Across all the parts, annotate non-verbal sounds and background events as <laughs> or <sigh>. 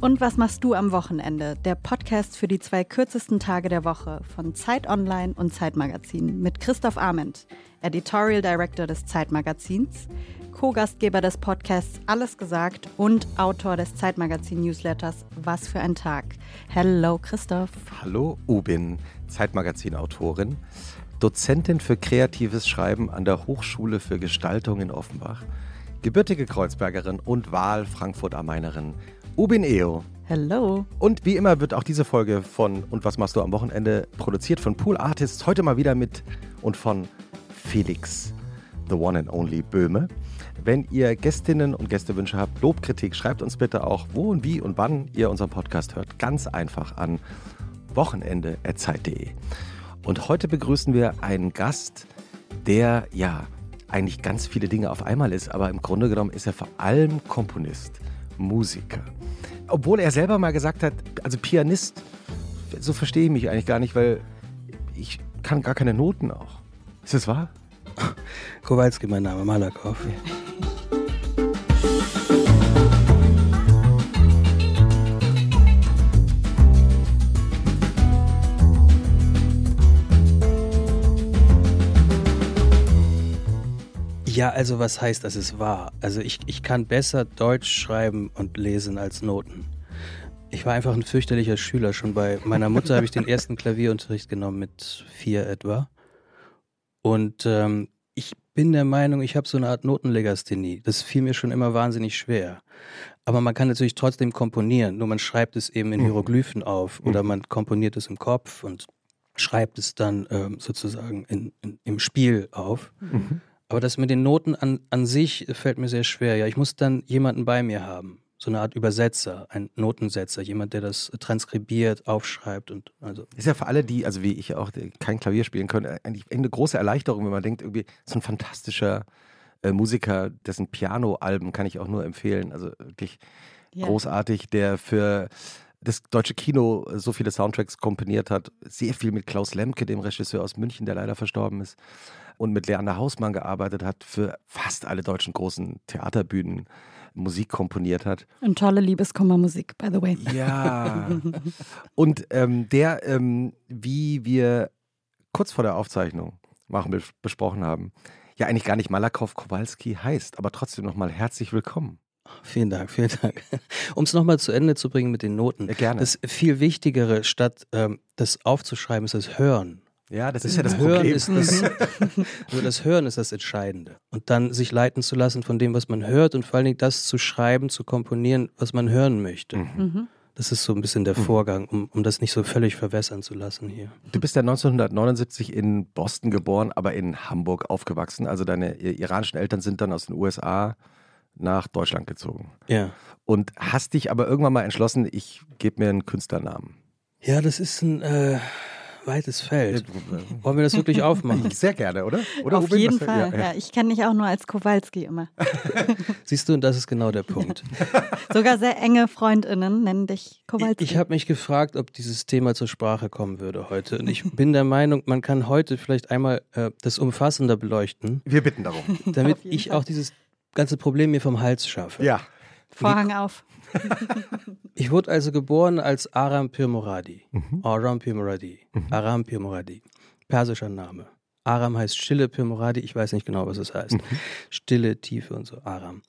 Und was machst du am Wochenende? Der Podcast für die zwei kürzesten Tage der Woche von Zeit Online und Zeitmagazin mit Christoph Arment, Editorial Director des Zeitmagazins, Co-Gastgeber des Podcasts Alles gesagt und Autor des Zeitmagazin-Newsletters Was für ein Tag. Hello, Christoph. Hallo, Ubin, Zeitmagazin-Autorin, Dozentin für kreatives Schreiben an der Hochschule für Gestaltung in Offenbach, gebürtige Kreuzbergerin und Wahl-Frankfurt-Am-Mainerin. Ubin Eo. Hello. Und wie immer wird auch diese Folge von Und was machst du am Wochenende produziert von Pool Artists. Heute mal wieder mit und von Felix, the one and only Böhme. Wenn ihr Gästinnen und Gästewünsche habt, Lobkritik, schreibt uns bitte auch, wo und wie und wann ihr unseren Podcast hört. Ganz einfach an wochenende.zeit.de. Und heute begrüßen wir einen Gast, der ja eigentlich ganz viele Dinge auf einmal ist, aber im Grunde genommen ist er vor allem Komponist, Musiker. Obwohl er selber mal gesagt hat, also Pianist, so verstehe ich mich eigentlich gar nicht, weil ich kann gar keine Noten auch. Ist das wahr? Kowalski, mein Name, Malakow. Ja, also was heißt, dass es wahr? Also ich, ich kann besser Deutsch schreiben und lesen als Noten. Ich war einfach ein fürchterlicher Schüler. Schon bei meiner Mutter habe ich den ersten Klavierunterricht genommen mit vier etwa. Und ähm, ich bin der Meinung, ich habe so eine Art Notenlegasthenie. Das fiel mir schon immer wahnsinnig schwer. Aber man kann natürlich trotzdem komponieren, nur man schreibt es eben in mhm. Hieroglyphen auf oder mhm. man komponiert es im Kopf und schreibt es dann ähm, sozusagen in, in, im Spiel auf. Mhm. Aber das mit den Noten an, an sich fällt mir sehr schwer. Ja, ich muss dann jemanden bei mir haben. So eine Art Übersetzer, ein Notensetzer, jemand, der das transkribiert, aufschreibt und also. Ist ja für alle, die, also wie ich auch, kein Klavier spielen können, eigentlich eine große Erleichterung, wenn man denkt, irgendwie, so ein fantastischer äh, Musiker, dessen Piano-Alben kann ich auch nur empfehlen. Also wirklich ja. großartig, der für das deutsche Kino so viele Soundtracks komponiert hat. Sehr viel mit Klaus Lemke, dem Regisseur aus München, der leider verstorben ist und mit Leander Hausmann gearbeitet hat, für fast alle deutschen großen Theaterbühnen Musik komponiert hat. Und tolle Liebeskummermusik, by the way. Ja. <laughs> und ähm, der, ähm, wie wir kurz vor der Aufzeichnung machen, besprochen haben, ja eigentlich gar nicht Malakow Kowalski heißt, aber trotzdem nochmal herzlich willkommen. Vielen Dank, vielen Dank. Um es nochmal zu Ende zu bringen mit den Noten. Ja, gerne. Das viel Wichtigere, statt ähm, das aufzuschreiben, ist das Hören. Ja, das ist ja das Hören Problem. Ist das, <laughs> also das Hören ist das Entscheidende. Und dann sich leiten zu lassen von dem, was man hört und vor allen Dingen das zu schreiben, zu komponieren, was man hören möchte. Mhm. mhm. Das ist so ein bisschen der mhm. Vorgang, um, um das nicht so völlig verwässern zu lassen hier. Du bist ja 1979 in Boston geboren, aber in Hamburg aufgewachsen. Also deine iranischen Eltern sind dann aus den USA nach Deutschland gezogen. Ja. Und hast dich aber irgendwann mal entschlossen, ich gebe mir einen Künstlernamen. Ja, das ist ein. Äh weites Feld. Wollen wir das wirklich aufmachen? <laughs> Sehr gerne, oder? oder Auf jeden Fall. Ja, ja. Ich kenne dich auch nur als Kowalski immer. <laughs> Siehst du, und das ist genau der Punkt. <laughs> Sogar sehr enge Freundinnen nennen dich Kowalski. Ich, ich habe mich gefragt, ob dieses Thema zur Sprache kommen würde heute. Und ich bin der Meinung, man kann heute vielleicht einmal äh, das umfassender beleuchten. Wir bitten darum. Damit ich Fall. auch dieses ganze Problem mir vom Hals schaffe. Ja. Vorhang auf. <laughs> ich wurde also geboren als Aram Pirmoradi. Mhm. Aram Pirmoradi. Mhm. Aram Pirmoradi. Persischer Name. Aram heißt Stille Pirmoradi. Ich weiß nicht genau, was es heißt. Mhm. Stille, Tiefe und so. Aram.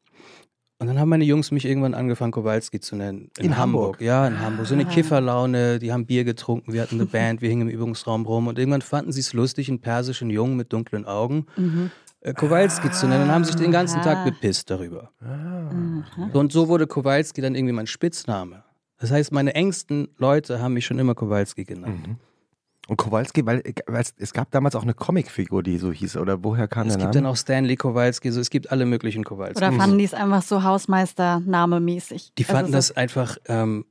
Und dann haben meine Jungs mich irgendwann angefangen, Kowalski zu nennen. In, in Hamburg. Hamburg. Ja, in Hamburg. So eine ah. Kifferlaune, die haben Bier getrunken, wir hatten eine <laughs> Band, wir hingen im Übungsraum rum und irgendwann fanden sie es lustig, einen persischen Jungen mit dunklen Augen mhm Kowalski ah, zu nennen und haben sich den ganzen Tag bepisst darüber. Ah. Und so wurde Kowalski dann irgendwie mein Spitzname. Das heißt, meine engsten Leute haben mich schon immer Kowalski genannt. Mhm. Und Kowalski, weil, weil es, es, gab damals auch eine Comicfigur, die so hieß, oder woher kam es der Name? Es gibt dann auch Stanley Kowalski, so, es gibt alle möglichen Kowalski. Oder fanden die es einfach so Hausmeister-Name-mäßig? Die also fanden also das einfach ähm,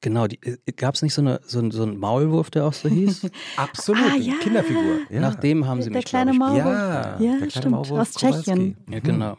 Genau, äh, gab es nicht so, eine, so, so einen Maulwurf, der auch so hieß? <laughs> Absolut, ah, ja. Kinderfigur. Ja. Nach dem haben sie der mich, kleine Maulwurf. Ja, ja der stimmt, Maulwurf aus Tschechien. Ja, genau.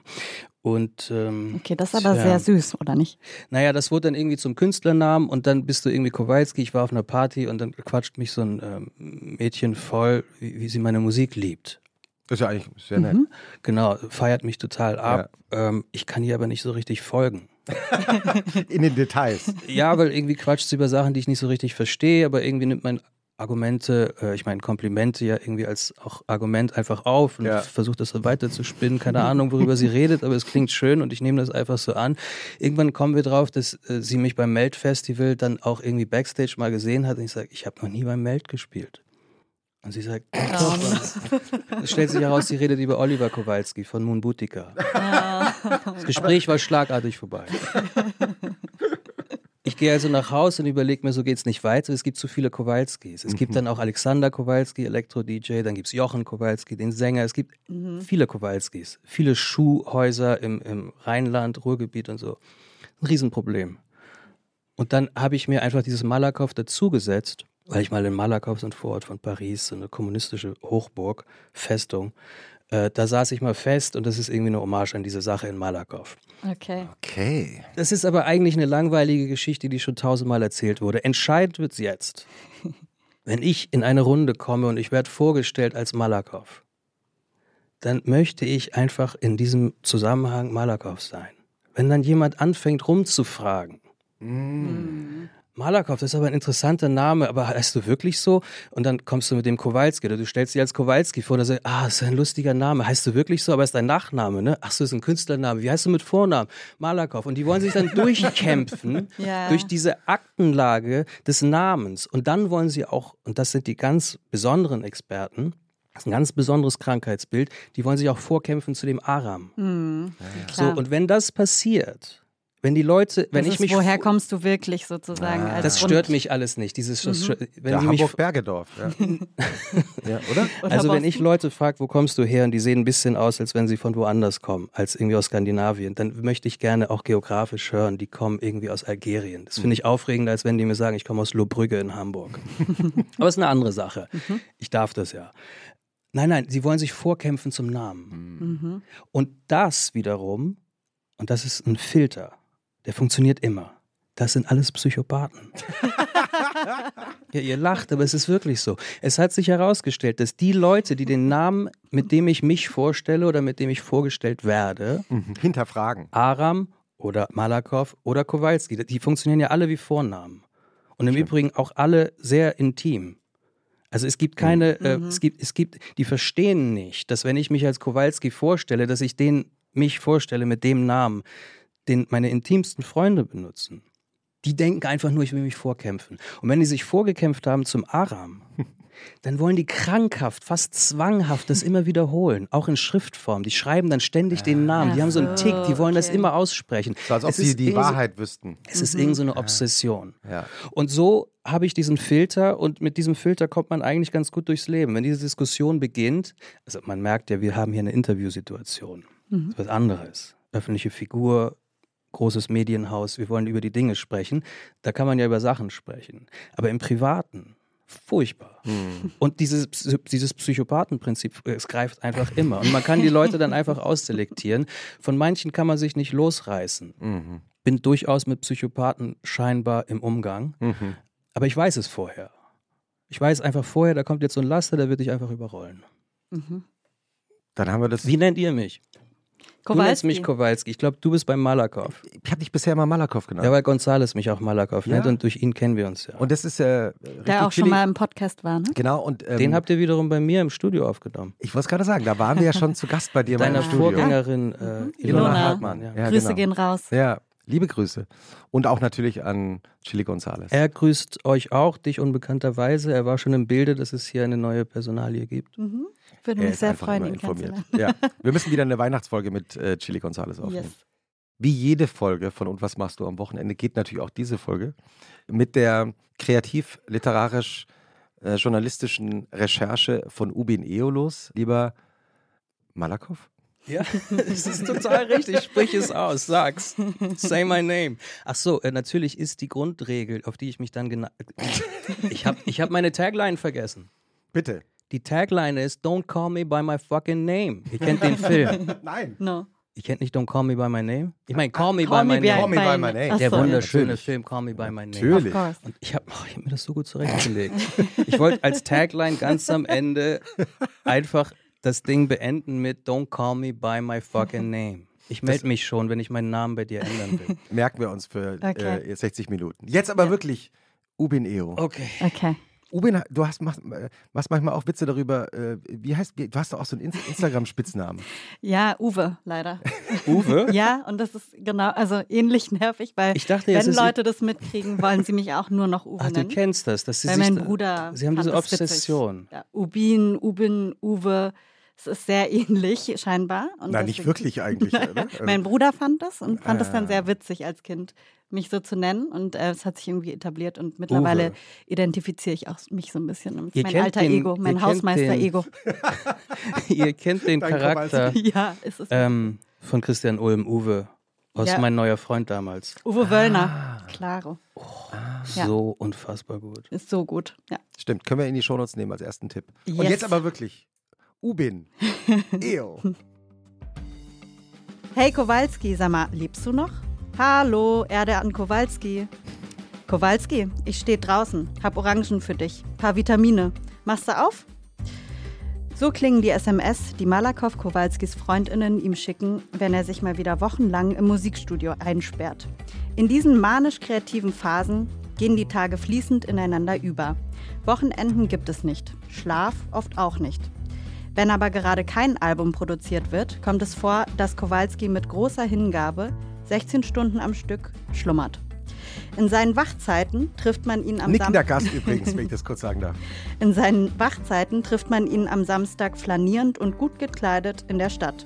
Und, ähm, okay, das ist aber tja. sehr süß, oder nicht? Naja, das wurde dann irgendwie zum Künstlernamen und dann bist du irgendwie Kowalski. Ich war auf einer Party und dann quatscht mich so ein ähm, Mädchen voll, wie, wie, sie meine Musik liebt. Das ist ja eigentlich sehr nett. Mhm. Genau, feiert mich total ab. Ja. Ähm, ich kann ihr aber nicht so richtig folgen. <laughs> In den Details. Ja, weil irgendwie quatscht sie über Sachen, die ich nicht so richtig verstehe, aber irgendwie nimmt man Argumente, äh, ich meine Komplimente ja irgendwie als auch Argument einfach auf und Ja. versucht das so weiter zu spinnen. Keine Ahnung, worüber sie redet, aber es klingt schön und ich nehme das einfach so an. Irgendwann kommen wir drauf, dass äh, sie mich beim Melt-Festival dann auch irgendwie Backstage mal gesehen hat und ich sage, ich habe noch nie beim Melt gespielt. Und sie sagt, doch, es stellt sich heraus, sie redet über Oliver Kowalski von Moon Boutica. <laughs> Das Gespräch war schlagartig vorbei. <laughs> Ich gehe also nach Hause und überlege mir, so geht's nicht weiter. Es gibt zu viele Kowalskis. Es gibt dann auch Alexander Kowalski, Elektro-DJ, dann gibt's Jochen Kowalski, den Sänger. Es gibt viele Kowalskis, viele Schuhhäuser im, im Rheinland, Ruhrgebiet und so. Ein Riesenproblem. Und dann habe ich mir einfach dieses Malakow dazugesetzt, weil ich mal in Malakow, so ein Vorort von Paris, so eine kommunistische Hochburg, Festung, äh, da saß ich mal fest und das ist irgendwie eine Hommage an diese Sache in Malakow. Okay. Okay. Das ist aber eigentlich eine langweilige Geschichte, die schon tausendmal erzählt wurde. Entscheidend wird's jetzt. <laughs> Wenn ich in eine Runde komme und ich werde vorgestellt als Malakow, dann möchte ich einfach in diesem Zusammenhang Malakow sein. Wenn dann jemand anfängt rumzufragen, Malakow, das ist aber ein interessanter Name, aber heißt du wirklich so? Und dann kommst du mit dem Kowalski oder du stellst dich als Kowalski vor und sagst, ah, das ist ein lustiger Name. Heißt du wirklich so? Aber ist dein Nachname, ne? Ach so, ist ein Künstlername. Wie heißt du mit Vornamen? Malakow. Und die wollen sich dann <laughs> durchkämpfen Ja. durch diese Aktenlage des Namens. Und dann wollen sie auch, und das sind die ganz besonderen Experten, das ist ein ganz besonderes Krankheitsbild, die wollen sich auch vorkämpfen zu dem Aram. So, Klar. und wenn das passiert, wenn die Leute, wenn das ich mich woher kommst du wirklich sozusagen? als das stört mich alles nicht. Dieses, das stört- wenn Ja, die mich, Hamburg-Bergedorf. Ja. <laughs> ja, oder? Oder also wenn ich Leute frage, wo kommst du her und die sehen ein bisschen aus, als wenn sie von woanders kommen, als irgendwie aus Skandinavien, dann möchte ich gerne auch geografisch hören, die kommen irgendwie aus Algerien. Das finde ich aufregender, als wenn die mir sagen, ich komme aus Lohbrügge in Hamburg. <laughs> Aber es ist eine andere Sache. Ich darf das ja. Nein, nein, sie wollen sich vorkämpfen zum Namen. Und das wiederum, und das ist ein Filter, der funktioniert immer. Das sind alles Psychopathen. <laughs> ja, ihr lacht, aber es ist wirklich so. Es hat sich herausgestellt, dass die Leute, die den Namen, mit dem ich mich vorstelle oder mit dem ich vorgestellt werde, Mhm. Hinterfragen. Aram oder Malakow oder Kowalski, die funktionieren ja alle wie Vornamen. Und im Übrigen auch alle sehr intim. Also es gibt keine, äh, es gibt, es gibt, die verstehen nicht, dass wenn ich mich als Kowalski vorstelle, dass ich den mich vorstelle mit dem Namen, den meine intimsten Freunde benutzen. Die denken einfach nur, ich will mich vorkämpfen. Und wenn die sich vorgekämpft haben zum Aram, <laughs> dann wollen die krankhaft, fast zwanghaft das immer wiederholen, auch in Schriftform. Die schreiben dann ständig den Namen. Die Ach haben so einen Tick, die wollen das okay. immer aussprechen. So als ob Es sie ist die so- Wahrheit wüssten. Es ist irgend so eine Obsession. Ja. Und so habe ich diesen Filter und mit diesem Filter kommt man eigentlich ganz gut durchs Leben. Wenn diese Diskussion beginnt, also man merkt ja, wir haben hier eine Interviewsituation. Das ist was anderes. Öffentliche Figur, großes Medienhaus, wir wollen über die Dinge sprechen. Da kann man ja über Sachen sprechen. Aber im Privaten, furchtbar. Und dieses, dieses Psychopathenprinzip, äh, es greift einfach immer. Und man kann die Leute dann einfach ausselektieren. Von manchen kann man sich nicht losreißen. Mhm. Bin durchaus mit Psychopathen scheinbar im Umgang. Mhm. Aber ich weiß es vorher. Ich weiß einfach vorher, da kommt jetzt so ein Laster, der wird dich einfach überrollen. Dann haben wir das. Wie nennt ihr mich? Du nennst Kowalski. mich Kowalski. Ich glaube, du bist beim Malakow. Ich habe dich bisher mal Malakow genannt. Ja, weil Gonzales mich auch Malakow nennt Ja? und durch ihn kennen wir uns ja. und das ist äh, Der auch schon mal im Podcast war, ne? Genau, und ähm, Den habt ihr wiederum bei mir im Studio aufgenommen. ich wollte es gerade sagen, da waren wir ja schon zu Gast bei dir Deiner im Studio. Vorgängerin äh, Ilona Ilona. Hartmann. Ja. Ja, Grüße genau. gehen raus. Ja, liebe Grüße. Und auch natürlich an Chili Gonzales. Er grüßt euch auch, dich unbekannterweise. Er war schon im Bilde, dass es hier eine neue Personalie gibt. Mhm. Würde Er mich sehr freuen, ihn informiert. kennenzulernen. Ja. <laughs> Wir müssen wieder eine Weihnachtsfolge mit äh, Chili Gonzales aufnehmen. Yes. Wie jede Folge von Und was machst du am Wochenende geht natürlich auch diese Folge mit der kreativ-literarisch-journalistischen Recherche von Ubin Eolos. Lieber Malakow? Ja, <laughs> es ist total richtig. Sprich es aus, sag's. Say my name. Ach so, äh, natürlich ist die Grundregel, auf die ich mich dann genannt. <laughs> Ich habe ich hab meine Tagline vergessen. Bitte. Die Tagline ist Don't call me by my fucking name. Ihr kennt den Film. <laughs> Nein. No. Ihr kennt nicht Don't call me by my name? Ich meine, call me Call by me my by, name. Call me by my name. Der so. wunderschöne natürlich. Film Call me by my name. Natürlich. Und ich habe oh, ich hab mir das so gut zurechtgelegt. Ich wollte als Tagline ganz am Ende einfach das Ding beenden mit Don't call me by my fucking <laughs> name. Ich melde mich schon, wenn ich meinen Namen bei dir ändern will. <laughs> Merken wir uns für Okay. äh, 60 Minuten. Jetzt aber wirklich Ubin Eo. Okay. Okay. Ubin, du hast, machst, machst manchmal auch Witze darüber, äh, wie heißt, du hast doch auch so einen Inst- Instagram-Spitznamen. <laughs> Ja, Uwe, leider. Uwe? Ja, und das ist genau, also ähnlich nervig, weil Ich dachte, wenn Leute das mitkriegen, wollen sie mich auch nur noch Uwe Ach, du nennen. kennst das. Dass sie Weil sich mein Bruder. Sie haben diese. Obsession. Ja, Ubin, Ubin, Uwe. Es ist sehr ähnlich scheinbar. Und Nein, nicht wirklich <laughs> eigentlich. oder? Mein Bruder fand das und fand es Ah. dann sehr witzig als Kind, mich so zu nennen. Und äh, es hat sich irgendwie etabliert. Und mittlerweile Uwe. identifiziere ich auch mich so ein bisschen. Das ist Ihr mein alter den- Ego, mein Hausmeister-Ego. <laughs> <laughs> Ihr kennt den Dein Charakter ja, ist es. ähm, von Christian Ulm, Uwe. Aus Ja. Mein neuer Freund damals. Uwe Wöllner. Klaro. Ja. So unfassbar gut. Ist so gut. Ja. Stimmt, können wir in die Shownotes nehmen als ersten Tipp. Und Yes. jetzt aber wirklich Ubin <laughs> Eo. Hey Kowalski, sag mal, lebst du noch? Hallo, Erde an Kowalski. Kowalski, ich stehe draußen, hab Orangen für dich, paar Vitamine. Machst du auf? So klingen die SMS, die Malakow Kowalskis Freundinnen ihm schicken, wenn er sich mal wieder wochenlang im Musikstudio einsperrt. In diesen manisch-kreativen Phasen gehen die Tage fließend ineinander über. Wochenenden gibt es nicht, Schlaf oft auch nicht. Wenn aber gerade kein Album produziert wird, kommt es vor, dass Kowalski mit großer Hingabe 16 Stunden am Stück schlummert. In seinen Wachzeiten trifft man ihn am Nickender Samstag. Gast <laughs> übrigens, wenn ich das kurz sagen darf. In seinen Wachzeiten trifft man ihn am Samstag flanierend und gut gekleidet in der Stadt.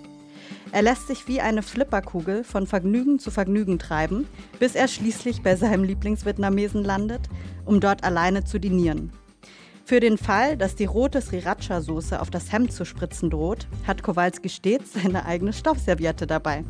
Er lässt sich wie eine Flipperkugel von Vergnügen zu Vergnügen treiben, bis er schließlich bei seinem Lieblingsvietnamesen landet, um dort alleine zu dinieren. Für den Fall, dass die rote Sriracha-Soße auf das Hemd zu spritzen droht, hat Kowalski stets seine eigene Stoffserviette dabei.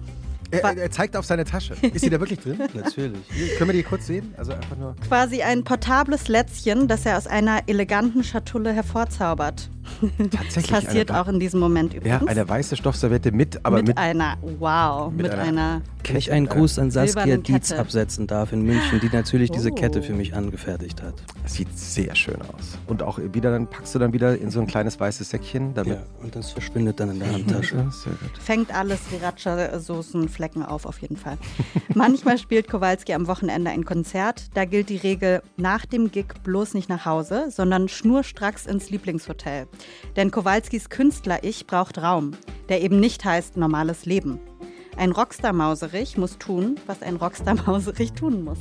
Er, er- er zeigt auf seine Tasche. Ist sie da wirklich drin? <laughs> Natürlich. Können wir die kurz sehen? Also einfach nur. Quasi ein portables Lätzchen, das er aus einer eleganten Schatulle hervorzaubert. <laughs> Das Tatsächlich. passiert eine, auch in diesem Moment Ja, übrigens. eine weiße Stoffserviette mit, aber mit, mit. einer, wow, mit mit, einer- einer, Wenn ich einen Gruß an Saskia Dietz Kette. absetzen darf in München, die natürlich diese Oh. Kette für mich angefertigt hat. Das sieht sehr schön aus. Und auch wieder, dann packst du dann wieder in so ein kleines weißes Säckchen, damit. Ja, und das verschwindet dann in der Handtasche. Ja, <laughs> sehr gut. fängt alle Sriracha-Soßen-Flecken auf, auf jeden Fall. <laughs> Manchmal spielt Kowalski am Wochenende ein Konzert. Da gilt die Regel, nach dem Gig bloß nicht nach Hause, sondern schnurstracks ins Lieblingshotel. Denn Kowalskis Künstler-Ich braucht Raum, der eben nicht heißt normales Leben. Ein Rockstar-Mauserich muss tun, was ein Rockstar-Mauserich tun muss.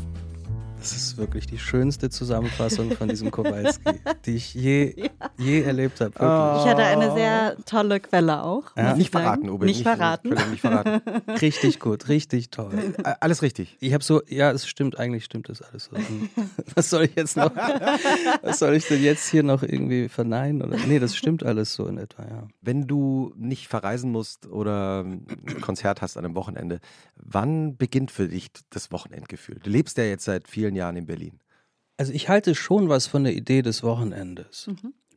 Das ist wirklich die schönste Zusammenfassung von diesem Kowalski, die ich je, je erlebt habe. Wirklich. Ich hatte eine sehr tolle Quelle auch. Ja. Nicht verraten, Uwe. Nicht verraten. Entschuldigung, Nicht verraten. <laughs> Richtig gut, richtig toll. Äh, Alles richtig. Ich habe so, ja, es stimmt, eigentlich stimmt das alles so. <laughs> Was soll ich jetzt noch, was soll ich denn jetzt hier noch irgendwie verneinen? Oder? Nee, das stimmt alles so in etwa, ja. Wenn du nicht verreisen musst oder ein Konzert hast an einem Wochenende, wann beginnt für dich das Wochenendgefühl? Du lebst ja jetzt seit vielen Jahren in Berlin. Also ich halte schon was von der Idee des Wochenendes.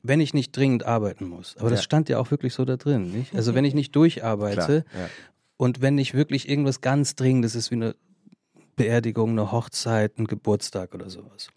Wenn ich nicht dringend arbeiten muss. Aber das Ja. stand ja auch wirklich so da drin, nicht? Also wenn ich nicht durcharbeite Klar, ja. und wenn nicht wirklich irgendwas ganz Dringendes ist, wie eine Beerdigung, eine Hochzeit, ein Geburtstag oder sowas,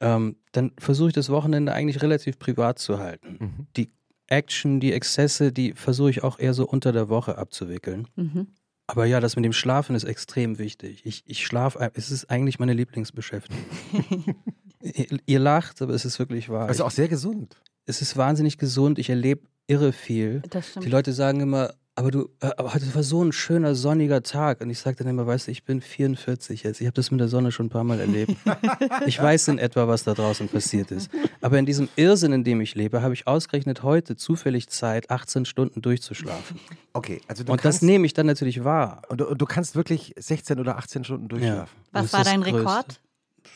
ähm, dann versuche ich das Wochenende eigentlich relativ privat zu halten. Mhm. Die Action, die Exzesse, die versuche ich auch eher so unter der Woche abzuwickeln. Mhm. Aber ja, das mit dem Schlafen ist extrem wichtig. Ich, ich schlafe, es ist eigentlich meine Lieblingsbeschäftigung. <laughs> ihr, ihr lacht, aber es ist wirklich wahr. Also auch sehr gesund. es ist wahnsinnig gesund. Ich erlebe irre viel. Das stimmt. Die Leute sagen immer, aber du, äh, aber heute war so ein schöner sonniger Tag. Und ich sage dann immer, weißt du, ich bin 44 jetzt. Ich habe das mit der Sonne schon ein paar Mal erlebt. <laughs> ich weiß in etwa, was da draußen passiert ist. Aber in diesem Irrsinn, in dem ich lebe, habe ich ausgerechnet heute zufällig Zeit, 18 Stunden durchzuschlafen. Okay, also du Und kannst, das nehme ich dann natürlich wahr. und du, und du kannst wirklich 16 oder 18 Stunden durchschlafen. Was Das war dein. Rekord?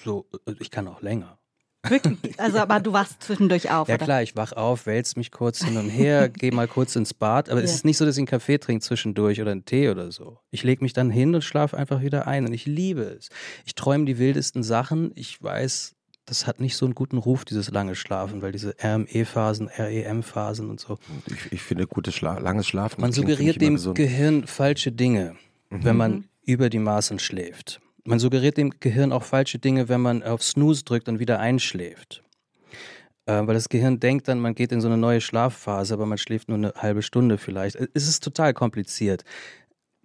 So, äh, ich kann auch länger. Wirklich? Also, aber du wachst zwischendurch auf, Ja oder? klar, ich wach auf, wälze mich kurz hin und her, <laughs> gehe mal kurz ins Bad. Aber es Ja. ist nicht so, dass ich einen Kaffee trinke zwischendurch oder einen Tee oder so. Ich lege mich dann hin und schlafe einfach wieder ein. Und ich liebe es. Ich träume die wildesten Sachen. Ich weiß, das hat nicht so einen guten Ruf, dieses lange Schlafen, weil diese RME-Phasen, REM-Phasen und so. Ich, ich finde, gutes Schla langes Schlafen. Man suggeriert dem. Gehirn falsche Dinge, wenn man über die Maßen schläft. Man suggeriert dem Gehirn auch falsche Dinge, wenn man auf Snooze drückt und wieder einschläft. Äh, weil das Gehirn denkt dann, man geht in so eine neue Schlafphase, aber man schläft nur eine halbe Stunde vielleicht. Es ist total kompliziert.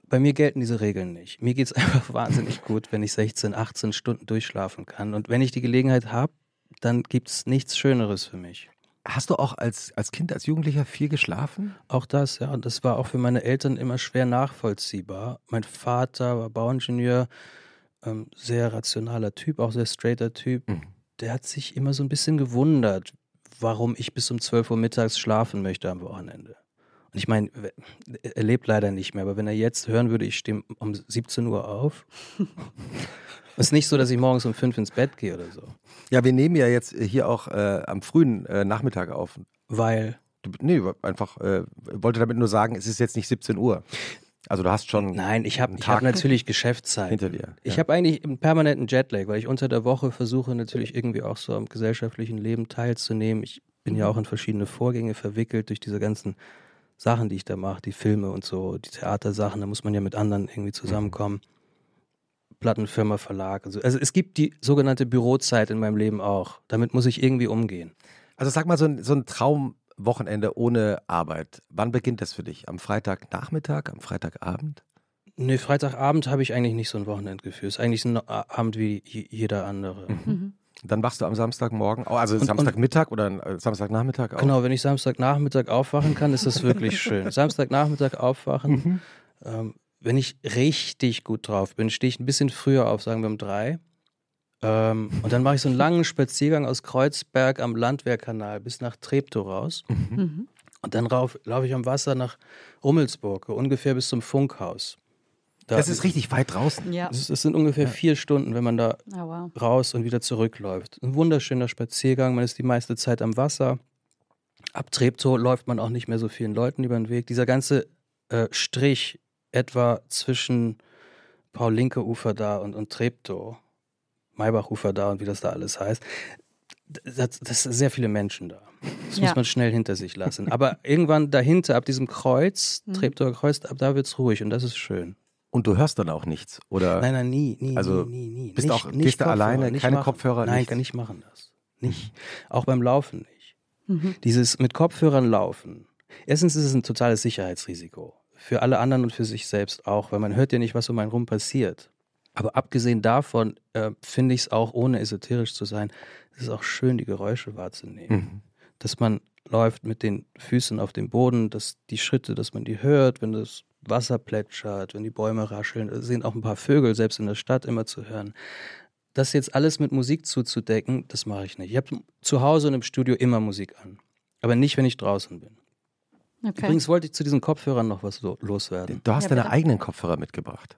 bei mir gelten diese Regeln nicht. Mir geht es <laughs> einfach wahnsinnig gut, wenn ich 16, 18 Stunden durchschlafen kann. Und wenn ich die Gelegenheit habe, dann gibt es nichts Schöneres für mich. Hast du auch als, als Kind, als Jugendlicher viel geschlafen? Auch das, ja. Und das war auch für meine Eltern immer schwer nachvollziehbar. Mein Vater war Bauingenieur, ähm, sehr rationaler Typ, auch sehr straighter Typ. Mhm. Der hat sich immer so ein bisschen gewundert, warum ich bis um 12 Uhr mittags schlafen möchte am Wochenende. Und ich meine, er lebt leider nicht mehr, aber wenn er jetzt hören würde, ich stehe um 17 Uhr auf. Es <laughs> ist nicht so, dass ich morgens um 5 ins Bett gehe oder so. Ja, wir nehmen ja jetzt hier auch äh, am frühen äh, Nachmittag auf. Weil? Nee, einfach, äh, wollte damit nur sagen, es ist jetzt nicht 17 Uhr. Also du hast schon. Nein, ich habe hab natürlich Geschäftszeit. Hinter dir. Ja. Ich habe eigentlich einen permanenten Jetlag, weil ich unter der Woche versuche natürlich irgendwie auch so am gesellschaftlichen Leben teilzunehmen. Ich bin ja auch in verschiedene Vorgänge verwickelt durch diese ganzen Sachen, die ich da mache, die Filme und so, die Theatersachen, da muss man ja mit anderen irgendwie zusammenkommen. Plattenfirma, Verlag. Also, also es gibt die sogenannte Bürozeit in meinem Leben auch. Damit muss ich irgendwie umgehen. Also sag mal, so ein, so ein Traumwochenende ohne Arbeit, wann beginnt das für dich? Am Freitagnachmittag, am Freitagabend? Nee, Freitagabend habe ich eigentlich nicht so ein Wochenendgefühl. Es ist eigentlich ein Abend wie jeder andere. Mhm. mhm. Dann wachst du am Samstagmorgen, also und, Samstagmittag oder äh, Samstagnachmittag auf? Genau, wenn ich Samstagnachmittag aufwachen kann, ist das wirklich <laughs> schön. Samstagnachmittag aufwachen. Mhm. Ähm, wenn ich richtig gut drauf bin, stehe ich ein bisschen früher auf, sagen wir um drei. Ähm, und dann mache ich so einen langen Spaziergang aus Kreuzberg am Landwehrkanal bis nach Treptow raus. Mhm. Und dann laufe ich am Wasser nach Rummelsburg, ungefähr bis zum Funkhaus. Da das ist richtig weit draußen. Ja. Es, es sind ungefähr ja. vier Stunden, wenn man da oh, wow. raus und wieder zurückläuft. Ein wunderschöner Spaziergang. Man ist die meiste Zeit am Wasser. Ab Treptow läuft man auch nicht mehr so vielen Leuten über den Weg. Dieser ganze äh, Strich etwa zwischen Paul-Linke-Ufer da und, und Treptow, Maybach-Ufer da und wie das da alles heißt, das, das sind sehr viele Menschen da. Das ja. muss man schnell hinter sich lassen. Aber irgendwann dahinter, ab diesem Kreuz, mhm. Treptower Kreuz, ab da wird es ruhig und das ist schön. Und du hörst dann auch nichts, oder? Nein, nein, nie, nie, also nie, nie, nie. Bist nicht, auch, nicht gehst du alleine, keine machen. Kopfhörer? Nein, kann ich machen das. Nicht. Mhm. Auch beim Laufen nicht. Mhm. Dieses mit Kopfhörern laufen. Erstens ist es ein totales Sicherheitsrisiko. Für alle anderen und für sich selbst auch, weil man hört ja nicht, was um einen rum passiert. Aber abgesehen davon äh, finde ich es auch, ohne esoterisch zu sein, es ist auch schön, die Geräusche wahrzunehmen. Mhm. Dass man läuft mit den Füßen auf dem Boden, dass die Schritte, dass man die hört, wenn das Wasser plätschert, wenn die Bäume rascheln, es sind auch ein paar Vögel selbst in der Stadt immer zu hören. Das jetzt alles mit Musik zuzudecken, das mache ich nicht. Ich habe zu Hause und im Studio immer Musik an, aber nicht, wenn ich draußen bin. Okay. Übrigens wollte ich zu diesen Kopfhörern noch was loswerden. Du hast ja, deine eigenen Kopfhörer mitgebracht.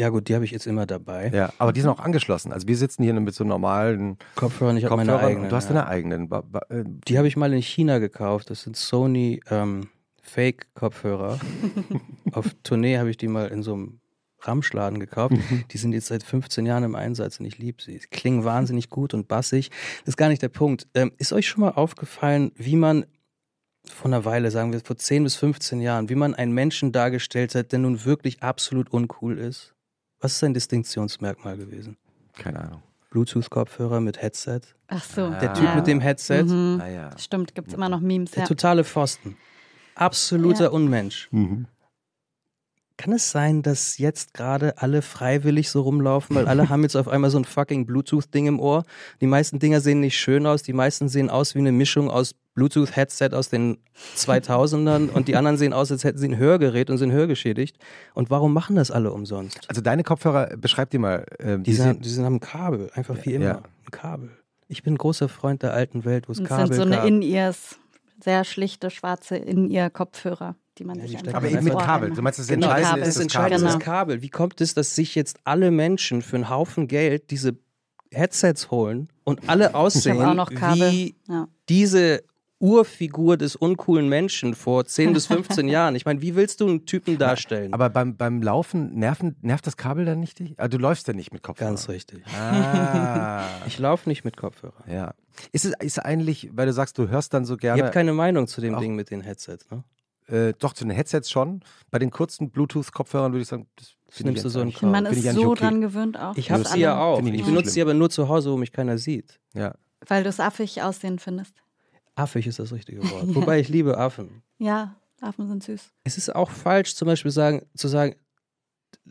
Ja gut, die habe ich jetzt immer dabei. Ja, aber die sind auch angeschlossen. Also wir sitzen hier mit so normalen Kopfhörern. Ich habe meine eigenen. Du hast ja. deine eigenen. Äh, die habe ich mal in China gekauft. Das sind Sony ähm, Fake-Kopfhörer. <laughs> Auf Tournee habe ich die mal in so einem Ramschladen gekauft. Mhm. Die sind jetzt seit 15 Jahren im Einsatz und ich liebe sie. sie. Klingen wahnsinnig gut und bassig. Das ist gar nicht der Punkt. Ähm, ist euch schon mal aufgefallen, wie man vor einer Weile, sagen wir vor 10 bis 15 Jahren, wie man einen Menschen dargestellt hat, der nun wirklich absolut uncool ist? Was ist sein Distinktionsmerkmal gewesen? Keine Ahnung. Bluetooth-Kopfhörer mit Headset. Ach so. Der Typ ja. mit dem Headset. Mhm. Ah, ja. Stimmt, gibt es immer noch Memes. Der ja. totale Pfosten. Absoluter ja. Unmensch. Mhm. Kann es sein, dass jetzt gerade alle freiwillig so rumlaufen, weil alle haben jetzt auf einmal so ein fucking Bluetooth-Ding im Ohr? Die meisten Dinger sehen nicht schön aus, die meisten sehen aus wie eine Mischung aus Bluetooth-Headset aus den 2000ern und die anderen sehen aus, als hätten sie ein Hörgerät und sind hörgeschädigt. Und warum machen das alle umsonst? Also deine Kopfhörer, beschreib dir mal. Äh, die, die, sind, die sind am Kabel, einfach wie immer. Ja. Ein Kabel. Ich bin ein großer Freund der alten Welt, wo es Kabel gibt. Das sind so eine In-Ears, sehr schlichte, schwarze In-Ear-Kopfhörer die man ja, sich einfach Aber eben mit Kabel. Du meinst, das genau, Entscheidende Kabel. ist das, Kabel. Das Kabel. Wie kommt es, dass sich jetzt alle Menschen für einen Haufen Geld diese Headsets holen und alle aussehen wie ja. diese Urfigur des uncoolen Menschen vor 10 bis 15 <laughs> Jahren. Ich meine, wie willst du einen Typen darstellen? Aber beim, beim Laufen nerven, nervt das Kabel dann nicht dich? Also du läufst ja nicht mit Kopfhörer. Ganz richtig. Ah. <laughs> ich laufe nicht mit Kopfhörer. Ja. Ist es ist eigentlich, weil du sagst, du hörst dann so gerne. Ich habe keine Meinung zu dem Ding mit den Headsets, ne? Äh, doch, zu den Headsets schon. Bei den kurzen Bluetooth-Kopfhörern würde ich sagen, das nimmst du so einen Man ist so okay. dran gewöhnt auch. Ich habe sie ja auch. Ich, ich benutze sie aber nur zu Hause, wo mich keiner sieht. Ja. Weil du es affig aussehen findest. Affig ist das richtige Wort. <laughs> ja. Wobei ich liebe Affen. Ja, Affen sind süß. Es ist auch falsch, zum Beispiel sagen, zu sagen,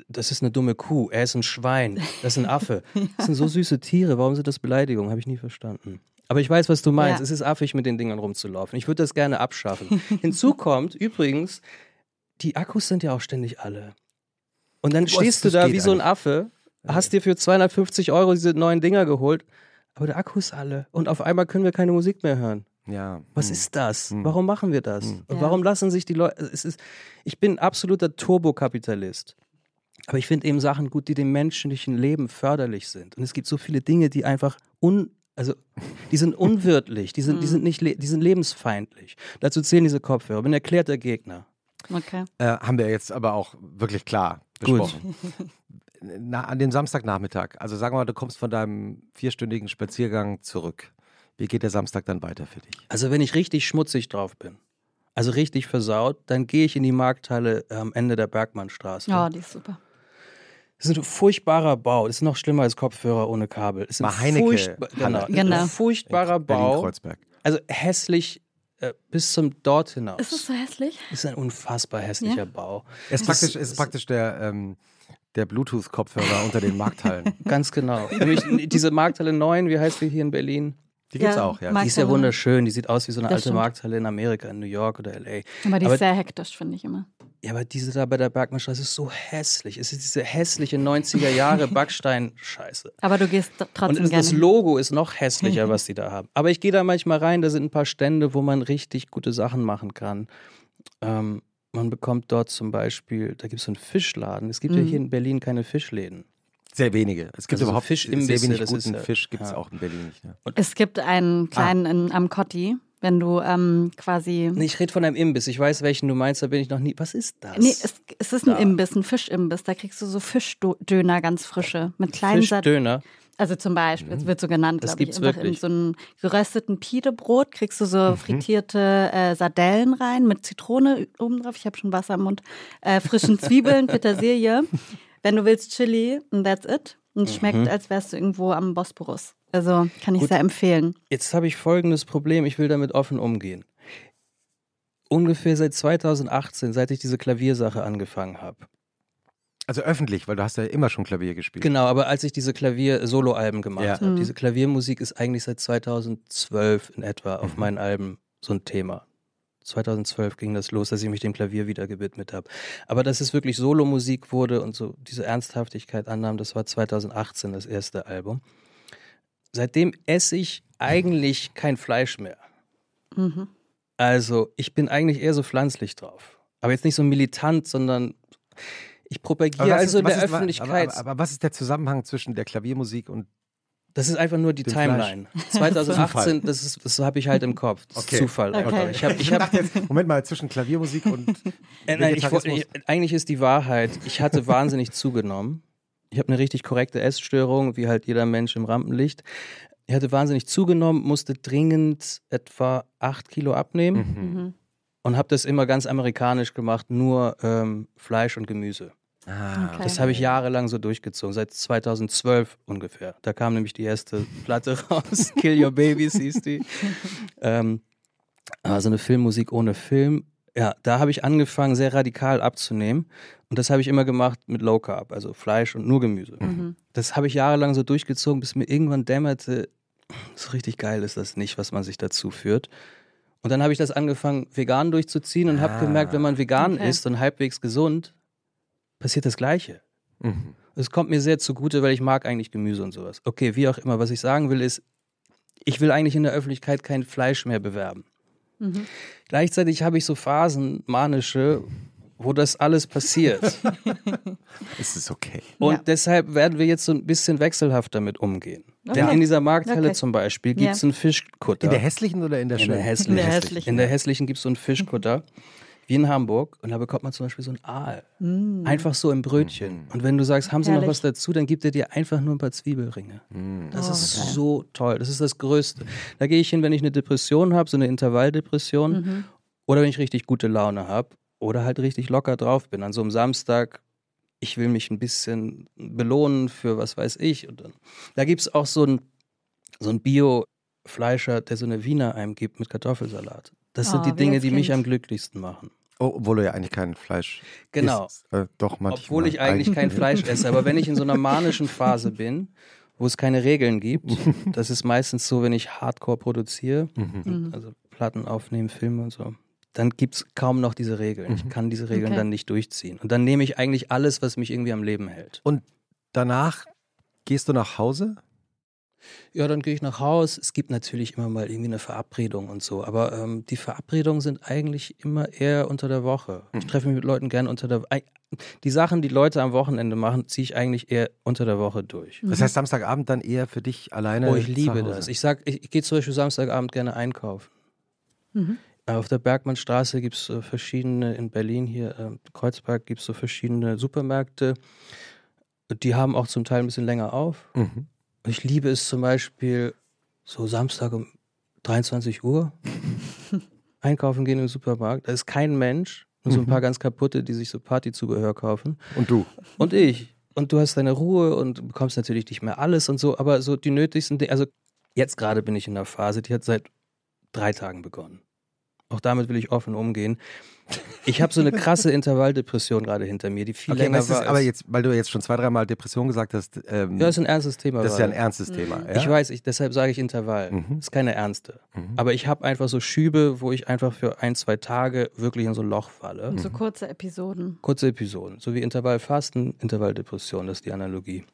das ist eine dumme Kuh, er ist ein Schwein, das ist ein Affe. <laughs> Das sind so süße Tiere, warum sind das Beleidigungen? Habe ich nie verstanden. Aber ich weiß, was du meinst. Ja. Es ist affig, mit den Dingern rumzulaufen. Ich würde das gerne abschaffen. <laughs> Hinzu kommt übrigens, die Akkus sind ja auch ständig alle. Und dann Boah, stehst du da wie so ein. Affe, hast dir für 250 Euro diese neuen Dinger geholt, aber der Akku ist alle. Und auf einmal können wir keine Musik mehr hören. Ja. Was hm. ist das? Hm. Warum machen wir das? Hm. Und Ja. warum lassen sich die Leute. Es ist, ich bin absoluter Turbokapitalist. Aber ich finde eben Sachen gut, die dem menschlichen Leben förderlich sind. Und es gibt so viele Dinge, die einfach un, also die sind unwirtlich, die sind, die <laughs> sind nicht, le- die sind lebensfeindlich. Dazu zählen diese Kopfhörer. Bin erklärter Gegner. Okay. Äh, haben wir jetzt aber auch wirklich klar Gut. besprochen. Na, an dem Samstagnachmittag, also sagen wir mal, du kommst von deinem vierstündigen Spaziergang zurück. Wie geht der Samstag dann weiter für dich? Also wenn ich richtig schmutzig drauf bin, also richtig versaut, dann gehe ich in die Markthalle am Ende der Bergmannstraße. Oh, die ist super. Das ist ein furchtbarer Bau. Das ist noch schlimmer als Kopfhörer ohne Kabel. Das ist ein Mal Heinecke, furchtba- genau, Halle. ein Genau. furchtbarer Bau. Also hässlich äh, bis zum dort hinaus. Ist es so hässlich? Das ist ein unfassbar hässlicher Ja. Bau. Ist Das praktisch, ist praktisch der, ähm, der Bluetooth-Kopfhörer unter den Markthallen. <laughs> Ganz genau. Nämlich diese Markthalle 9, wie heißt die hier in Berlin? Die gibt's Ja, auch, ja. Die ist ja wunderschön. Die sieht aus wie so eine Das alte stimmt. Markthalle in Amerika, in New York oder L.A. Aber die Aber- ist sehr hektisch, finde ich immer. Ja, aber diese da bei der Bergmannstraße ist so hässlich. Es ist diese hässliche 90er Jahre <laughs> Backstein-Scheiße. Aber du gehst t- Und trotzdem das, gerne. das Logo ist noch hässlicher, <laughs> was die da haben. Aber ich gehe da manchmal rein, da sind ein paar Stände, wo man richtig gute Sachen machen kann. Ähm, man bekommt dort zum Beispiel, da gibt es so einen Fischladen. Es gibt ja Mhm. hier in Berlin keine Fischläden. Sehr wenige. Es gibt Also so überhaupt sehr Fischimbisse, wenig das ist guten ja- Fisch, gibt es ja. auch in Berlin nicht. Ne? Es gibt einen kleinen in, am Kotti, wenn du ähm, quasi. Nee, ich rede von einem Imbiss. Ich weiß, welchen du meinst, da bin ich noch nie. Was ist das? Nee, es, es ist ein Da. Imbiss, ein Fischimbiss. Da kriegst du so Fischdöner ganz frische mit kleinen Sat Fischdöner. Also zum Beispiel, es wird so genannt, Das glaube ich. Einfach in wirklich. so einem gerösteten Pidebrot kriegst du so frittierte äh, Sardellen rein mit Zitrone oben drauf. Ich habe schon Wasser im Mund. Äh, frischen Zwiebeln, <laughs> Petersilie. Wenn du willst, Chili and that's it. Und es schmeckt, als wärst du irgendwo am Bosporus. Also kann ich Gut. sehr empfehlen. Jetzt habe ich folgendes Problem. Ich will damit offen umgehen. Ungefähr seit 2018, seit ich diese Klaviersache angefangen habe. Also öffentlich, weil du hast ja immer schon Klavier gespielt. Genau, aber als ich diese Klavier-Solo-Alben gemacht Ja. habe, Mhm. diese Klaviermusik ist eigentlich seit 2012 in etwa auf Mhm. meinen Alben so ein Thema. 2012 ging das los, dass ich mich dem Klavier wieder gewidmet habe. Aber dass es wirklich Solomusik wurde und so diese Ernsthaftigkeit annahm, das war 2018 das erste Album. Seitdem esse ich eigentlich kein Fleisch mehr. Mhm. Also ich bin eigentlich eher so pflanzlich drauf. Aber jetzt nicht so militant, sondern ich propagiere also ist- in der ist- Öffentlichkeit. Aber, aber, aber was ist der Zusammenhang zwischen der Klaviermusik und Das ist einfach nur die Dem Timeline. 2018, das, ist- das habe ich halt im Kopf. Das Okay. ist Zufall. Okay. einfach. Ich hab, ich hab, dachte jetzt, Moment mal, zwischen Klaviermusik und äh, nein, ich, eigentlich ist die Wahrheit, ich hatte wahnsinnig zugenommen. Ich habe eine richtig korrekte Essstörung, wie halt jeder Mensch im Rampenlicht. Ich hatte wahnsinnig zugenommen, musste dringend etwa acht Kilo abnehmen Mhm. Mhm. und habe das immer ganz amerikanisch gemacht, nur ähm, Fleisch und Gemüse. Ah, Okay. Das habe ich jahrelang so durchgezogen, seit 2012 ungefähr. Da kam nämlich die erste Platte <laughs> raus, Kill Your Babies hieß die. <laughs> ähm, also eine Filmmusik ohne Film. Ja, da habe ich angefangen, sehr radikal abzunehmen. Und das habe ich immer gemacht mit Low Carb, also Fleisch und nur Gemüse. Mhm. Das habe ich jahrelang so durchgezogen, bis mir irgendwann dämmerte, so richtig geil ist das nicht, was man sich dazu führt. Und dann habe ich das angefangen, vegan durchzuziehen und Ah. habe gemerkt, wenn man vegan Okay. ist und halbwegs gesund, passiert das Gleiche. Mhm. Es kommt mir sehr zugute, weil ich mag eigentlich Gemüse und sowas. Okay, wie auch immer. Was ich sagen will, ist, ich will eigentlich in der Öffentlichkeit kein Fleisch mehr bewerben. Mhm. Gleichzeitig habe ich so Phasen, manische, wo das alles passiert. <laughs> Es ist okay. Und Ja. deshalb werden wir jetzt so ein bisschen wechselhaft damit umgehen. Denn Okay. in dieser Markthalle Okay. zum Beispiel Ja. gibt es einen Fischkutter. In der hässlichen oder in der In schönen? der hässlichen. In der hässlichen. In der hässlichen gibt es so einen Fischkutter, wie in Hamburg. Und da bekommt man zum Beispiel so einen Aal. Mhm. Einfach so im Brötchen. Und wenn du sagst, haben sie noch Herrlich. was dazu, dann gibt er dir einfach nur ein paar Zwiebelringe. Mhm. Das Oh, ist geil. so toll. Das ist das Größte. Da gehe ich hin, wenn ich eine Depression habe, so eine Intervalldepression. Mhm. Oder wenn ich richtig gute Laune habe. Oder halt richtig locker drauf bin. An so einem Samstag, ich will mich ein bisschen belohnen für was weiß ich. Und dann, da gibt es auch so ein, so ein Bio-Fleischer, der so eine Wiener einem gibt mit Kartoffelsalat. Das sind Oh, die wie Dinge, die mich am glücklichsten machen. Oh, obwohl du ja eigentlich kein Fleisch Genau. isst. Äh, doch, manchmal. Obwohl ich eigentlich kein <laughs> Fleisch esse. Aber wenn ich in so einer manischen Phase bin, wo es keine Regeln gibt, <laughs> das ist meistens so, wenn ich Hardcore produziere, Mhm. also Platten aufnehmen, Filme und so, dann gibt es kaum noch diese Regeln. Ich kann diese Regeln Okay. dann nicht durchziehen. Und dann nehme ich eigentlich alles, was mich irgendwie am Leben hält. Und danach gehst du nach Hause? Ja, dann gehe ich nach Haus. Es gibt natürlich immer mal irgendwie eine Verabredung und so, aber ähm, die Verabredungen sind eigentlich immer eher unter der Woche. Ich treffe mich mit Leuten gern unter der Ei- Die Sachen, die Leute am Wochenende machen, ziehe ich eigentlich eher unter der Woche durch. Das heißt, Samstagabend dann eher für dich alleine? Oh, ich zu liebe Hause? das. Ich sag, ich, ich gehe zum Beispiel Samstagabend gerne einkaufen. Mhm. Auf der Bergmannstraße gibt es äh, verschiedene, in Berlin hier, äh, Kreuzberg gibt es so verschiedene Supermärkte. Die haben auch zum Teil ein bisschen länger auf. Mhm. Ich liebe es zum Beispiel so Samstag um 23 Uhr <laughs> einkaufen gehen im Supermarkt. Da ist kein Mensch, nur so ein paar ganz kaputte, die sich so Partyzubehör kaufen. Und du? Und ich. Und du hast deine Ruhe und bekommst natürlich nicht mehr alles und so, aber so die nötigsten Dinge. Also jetzt gerade bin ich in einer Phase, die hat seit drei Tagen begonnen. Auch damit will ich offen umgehen. Ich habe so eine krasse <laughs> Intervalldepression gerade hinter mir, die viel Okay, länger ist, war. aber jetzt, weil du jetzt schon zwei, dreimal Depression gesagt hast, ähm, ja, ist ein ernstes Thema. das ist ja ein ernstes Thema. Ja? Ich weiß, ich, deshalb sage ich Intervall. Mhm. Ist keine ernste. Mhm. Aber ich habe einfach so Schübe, wo ich einfach für ein, zwei Tage wirklich in so ein Loch falle. So kurze Episoden. Kurze Episoden, so wie Intervallfasten, Intervalldepression, das ist die Analogie.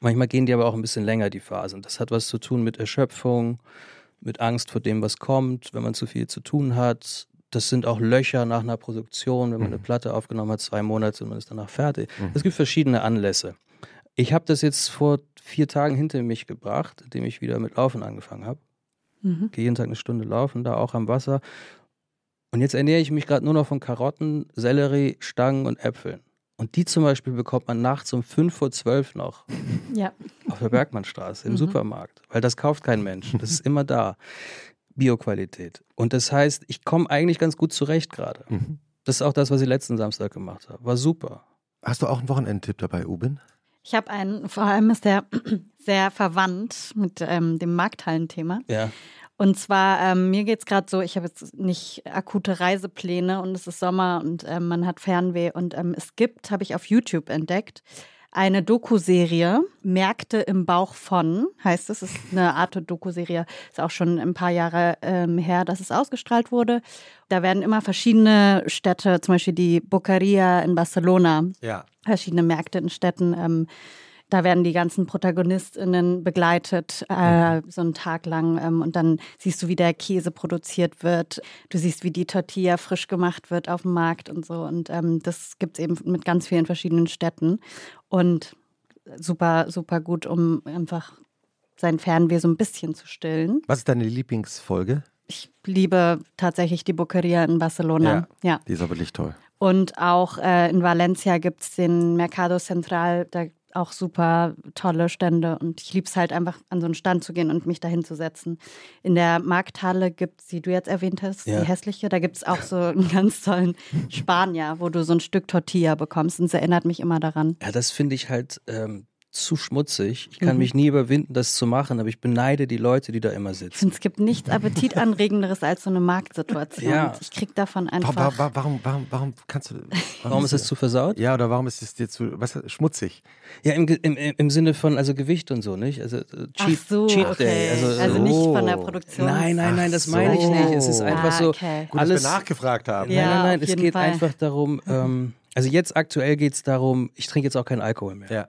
Manchmal gehen die aber auch ein bisschen länger, die Phasen. Das hat was zu tun mit Erschöpfung, mit Angst vor dem, was kommt, wenn man zu viel zu tun hat. Das sind auch Löcher nach einer Produktion, wenn man eine Platte aufgenommen hat, zwei Monate und man ist danach fertig. Es gibt verschiedene Anlässe. Ich habe das jetzt vor vier Tagen hinter mich gebracht, indem ich wieder mit Laufen angefangen habe. Mhm. Gehe jeden Tag eine Stunde laufen, da auch am Wasser. Und jetzt ernähre ich mich gerade nur noch von Karotten, Sellerie, Stangen und Äpfeln. Und die zum Beispiel bekommt man nachts um 5 vor 12 noch Ja. auf der Bergmannstraße im Mhm. Supermarkt. Weil das kauft kein Mensch. Das ist immer da. Bioqualität. Und das heißt, ich komme eigentlich ganz gut zurecht gerade. Mhm. Das ist auch das, was ich letzten Samstag gemacht habe. War super. Hast du auch einen Wochenendtipp dabei, Ubin? Ich habe einen, vor allem ist der <clears throat> sehr verwandt mit ähm, dem Markthallenthema. Ja. Und zwar, ähm, mir geht's gerade so, ich habe jetzt nicht akute Reisepläne und es ist Sommer und ähm, man hat Fernweh. Und ähm, es gibt, habe ich auf YouTube entdeckt, eine Doku-Serie, Märkte im Bauch von, heißt es. Es ist eine Art Doku-Serie, ist auch schon ein paar Jahre ähm, her, dass es ausgestrahlt wurde. Da werden immer verschiedene Städte, zum Beispiel die Bocaria in Barcelona, Ja. verschiedene Märkte in Städten. Ähm, da werden die ganzen ProtagonistInnen begleitet, äh, so einen Tag lang. Ähm, und dann siehst du, wie der Käse produziert wird. Du siehst, wie die Tortilla frisch gemacht wird auf dem Markt und so. Und ähm, das gibt es eben mit ganz vielen verschiedenen Städten. Und super, super gut, um einfach sein Fernweh so ein bisschen zu stillen. Was ist deine Lieblingsfolge? Ich liebe tatsächlich die Boqueria in Barcelona. ja. Die ist auch wirklich toll. Und auch äh, in Valencia gibt es den Mercado Central, da auch super tolle Stände. Und ich liebe es halt einfach, an so einen Stand zu gehen und mich dahin zu setzen. In der Markthalle gibt es, die du jetzt erwähnt hast, Ja. die hässliche, da gibt es auch so einen <laughs> ganz tollen Spanier, wo du so ein Stück Tortilla bekommst. Und es erinnert mich immer daran. Ja, das finde ich halt ähm, zu schmutzig. Ich kann Mhm. mich nie überwinden, das zu machen, aber ich beneide die Leute, die da immer Ich sitzen. finde, es gibt nichts Appetitanregenderes als so eine Marktsituation. Ja. Ich krieg davon einfach. wa- wa- Warum, warum, warum kannst du. Warum ist das zu versaut? Ja, oder warum ist es dir zu was, schmutzig? Ja, im, im, im Sinne von also Gewicht und so, nicht? Also äh, Cheat, Ach so, Cheat okay. Day. Also, Also äh, nicht von der Oh. Produktion. Nein, nein, nein, das meine ich so. nicht. Es ist einfach Ah, so okay. Gut, alles. dass wir nachgefragt haben. Ja, nein, nein, nein, es geht Fall. einfach darum, ähm, also jetzt aktuell geht es darum, ich trinke jetzt auch keinen Alkohol mehr. Ja.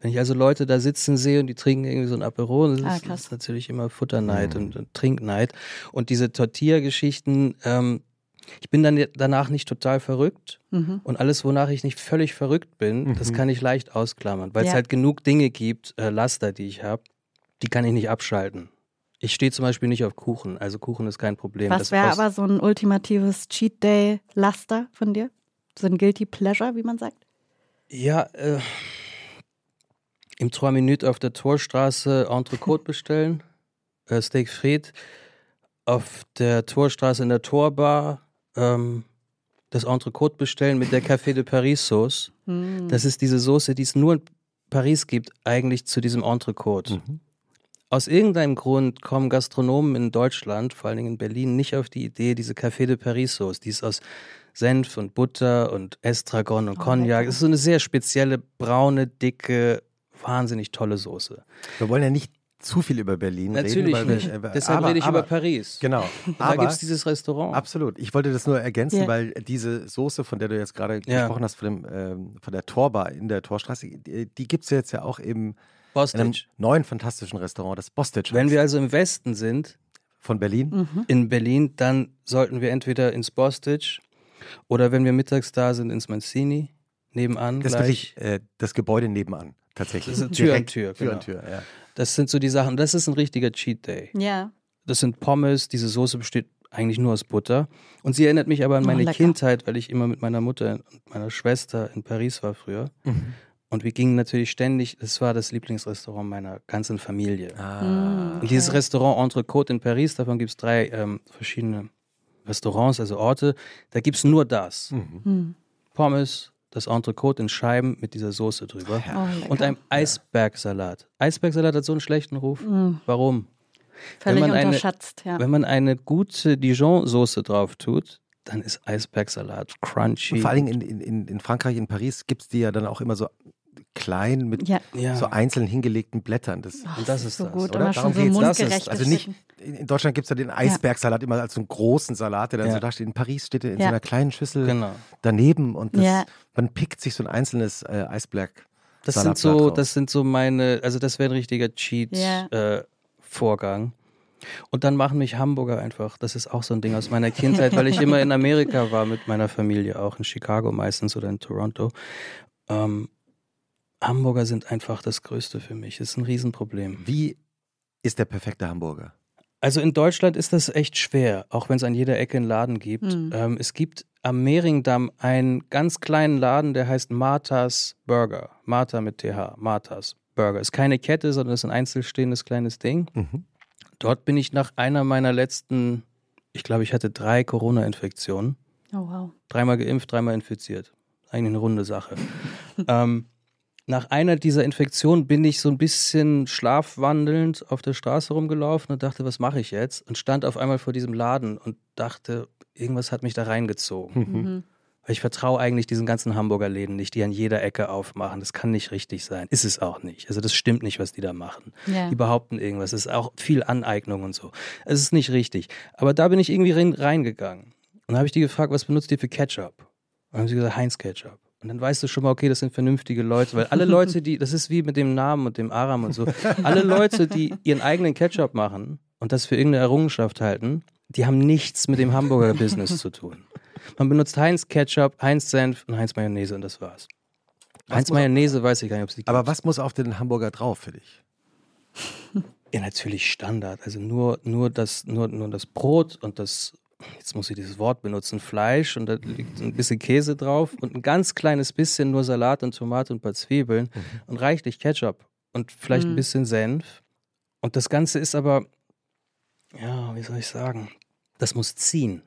Wenn ich also Leute da sitzen sehe und die trinken irgendwie so ein Aperol, das, Ah, ist, ist natürlich immer Futterneid und, und Trinkneid. Und diese Tortilla-Geschichten, ähm, ich bin dann danach nicht total verrückt. Mhm. Und alles, wonach ich nicht völlig verrückt bin, das kann ich leicht ausklammern, weil es Ja. halt genug Dinge gibt, äh, Laster, die ich habe, die kann ich nicht abschalten. Ich stehe zum Beispiel nicht auf Kuchen, also Kuchen ist kein Problem. Was Das wäre aber so ein ultimatives Cheat Day Laster von dir? So ein Guilty Pleasure, wie man sagt? Ja, äh, im Trois Minutes auf der Torstraße Entrecote <laughs> bestellen, äh, Steak Frit, auf der Torstraße in der Torbar ähm, das Entrecote bestellen mit der Café de Paris Sauce. Hm. Das ist diese Soße, die es nur in Paris gibt, eigentlich zu diesem Entrecote. Mhm. aus irgendeinem Grund kommen Gastronomen in Deutschland, vor allen Dingen in Berlin, nicht auf die Idee, diese Café de Paris Sauce, die ist aus Senf und Butter und Estragon und Oh, Cognac. lecker. Es ist so eine sehr spezielle, braune, dicke, wahnsinnig tolle Soße. Wir wollen ja nicht zu viel über Berlin Natürlich reden. wir- nicht. äh, Deshalb aber, rede ich aber, über Paris. Genau. <laughs> Da gibt es dieses Restaurant. absolut. Ich wollte das nur ergänzen, Ja. weil diese Soße, von der du jetzt gerade Ja. gesprochen hast, von, dem, ähm, von der Torbar in der Torstraße, die, die gibt es jetzt ja auch im, in einem Bostage. neuen fantastischen Restaurant, das Bostage. Wenn wir also im Westen sind, von Berlin. in Berlin, dann sollten wir entweder ins Bostage oder wenn wir mittags da sind, ins Mancini, nebenan Das ist gleich. wirklich äh, das Gebäude nebenan, tatsächlich. Das ist Tür an Tür, Tür genau. an Tür, ja. Das sind so die Sachen. Das ist ein richtiger Cheat Day. Ja. Das sind Pommes. Diese Soße besteht eigentlich nur aus Butter. Und sie erinnert mich aber an Oh, meine lecker. Kindheit, weil ich immer mit meiner Mutter und meiner Schwester in Paris war früher. Mhm. Und wir gingen natürlich ständig, das war das Lieblingsrestaurant meiner ganzen Familie. Ah. Und dieses Restaurant Entrecôte in Paris, davon gibt es drei ähm, verschiedene Restaurants, also Orte, da gibt es nur das. Mhm. Hm. Pommes, das Entrecôte in Scheiben mit dieser Soße drüber. Oh. Und einem Eisbergsalat. Eisbergsalat hat so einen schlechten Ruf. Hm. Warum? Völlig wenn man eine- unterschätzt, ja. Wenn man eine gute Dijon-Soße drauf tut, dann ist Eisbergsalat crunchy. Und vor allen Dingen in, in, in Frankreich, in Paris, gibt es die ja dann auch immer so klein mit Ja. so einzeln hingelegten Blättern. Das, Und das ist so das, gut, oder? Darum so geht's. Das ist- also nicht, in Deutschland gibt es ja den Eisbergsalat immer als so einen großen Salat, der dann Ja. so da steht. In Paris steht er in Ja. so einer kleinen Schüssel Genau. daneben und das, Ja. man pickt sich so ein einzelnes äh, Eisberg. Das sind so, raus. das sind so meine, also das wäre ein richtiger Ja. Cheat-Vorgang. und dann machen mich Hamburger einfach, das ist auch so ein Ding aus meiner Kindheit, weil ich immer in Amerika war mit meiner Familie, auch in Chicago meistens oder in Toronto. Ähm, Hamburger sind einfach das Größte für mich. Das ist ein Riesenproblem. Wie ist der perfekte Hamburger? Also in Deutschland ist das echt schwer, auch wenn es an jeder Ecke einen Laden gibt. Mhm. Ähm, es gibt am Mehringdamm einen ganz kleinen Laden, der heißt Marthas Burger. Martha mit TH, Marthas Burger. Ist keine Kette, sondern ist ein einzelstehendes kleines Ding. Mhm. Dort bin ich nach einer meiner letzten, ich glaube, ich hatte drei Corona-Infektionen. Oh, wow. Dreimal geimpft, dreimal infiziert. Eigentlich eine runde Sache. <laughs> ähm, nach einer dieser Infektionen bin ich so ein bisschen schlafwandelnd auf der Straße rumgelaufen und dachte, was mache ich jetzt? Und stand auf einmal vor diesem Laden und dachte, irgendwas hat mich da reingezogen. Mhm. Weil ich vertraue eigentlich diesen ganzen Hamburger Läden nicht, die an jeder Ecke aufmachen. Das kann nicht richtig sein. Ist es auch nicht. Also das stimmt nicht, was die da machen. Ja. Die behaupten irgendwas. Es ist auch viel Aneignung und so. Es ist nicht richtig. Aber da bin ich irgendwie rein, reingegangen. Und dann habe ich die gefragt, was benutzt ihr für Ketchup? Und dann haben sie gesagt, Heinz Ketchup. Und dann weißt du schon mal, okay, das sind vernünftige Leute, weil alle Leute, die, das ist wie mit dem Namen und dem Aram und so, alle Leute, die ihren eigenen Ketchup machen und das für irgendeine Errungenschaft halten, die haben nichts mit dem Hamburger Business zu tun. Man benutzt Heinz Ketchup, Heinz Senf und Heinz Mayonnaise und das war's. Was Heinz Mayonnaise weiß ich gar nicht, ob es die gibt. Aber was muss auf den Hamburger drauf für dich? Ja, natürlich Standard. Also nur, nur, das, nur, nur das Brot und das, jetzt muss ich dieses Wort benutzen, Fleisch und da liegt ein bisschen Käse drauf und ein ganz kleines bisschen nur Salat und Tomate und ein paar Zwiebeln und reichlich Ketchup und vielleicht ein Mhm. bisschen Senf. Und das Ganze ist aber, ja, wie soll ich sagen, das muss ziehen.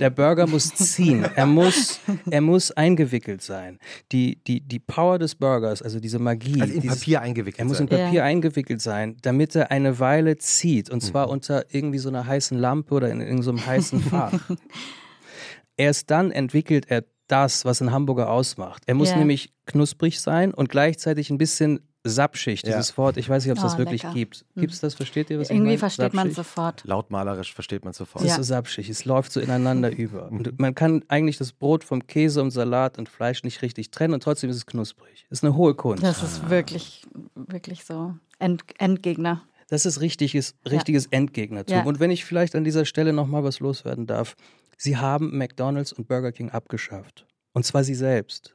Der Burger muss ziehen. Er muss, er muss eingewickelt sein. Die, die, die Power des Burgers, also diese Magie. Also in dieses, Papier eingewickelt er muss sein. in Papier Ja. eingewickelt sein, damit er eine Weile zieht. Und Mhm. zwar unter irgendwie so einer heißen Lampe oder in irgendeinem heißen Fach. <laughs> Erst dann entwickelt er das, was ein Hamburger ausmacht. Er muss Ja. nämlich knusprig sein und gleichzeitig ein bisschen sapschig, Ja. dieses Wort. Ich weiß nicht, ob es das Oh, wirklich lecker. gibt. Gibt es das? Versteht ihr, was ich Irgendwie meine? versteht man sofort. Lautmalerisch versteht man sofort. Es Ja. ist so sapschig, es läuft so ineinander <laughs> über. Und man kann eigentlich das Brot vom Käse und Salat und Fleisch nicht richtig trennen und trotzdem ist es knusprig. Das ist eine hohe Kunst. Das ist wirklich, wirklich so. End Endgegner. Das ist richtiges, richtiges Endgegnertum. Ja. Und wenn ich vielleicht an dieser Stelle nochmal was loswerden darf. Sie haben McDonald's und Burger King abgeschafft. Und zwar sie selbst.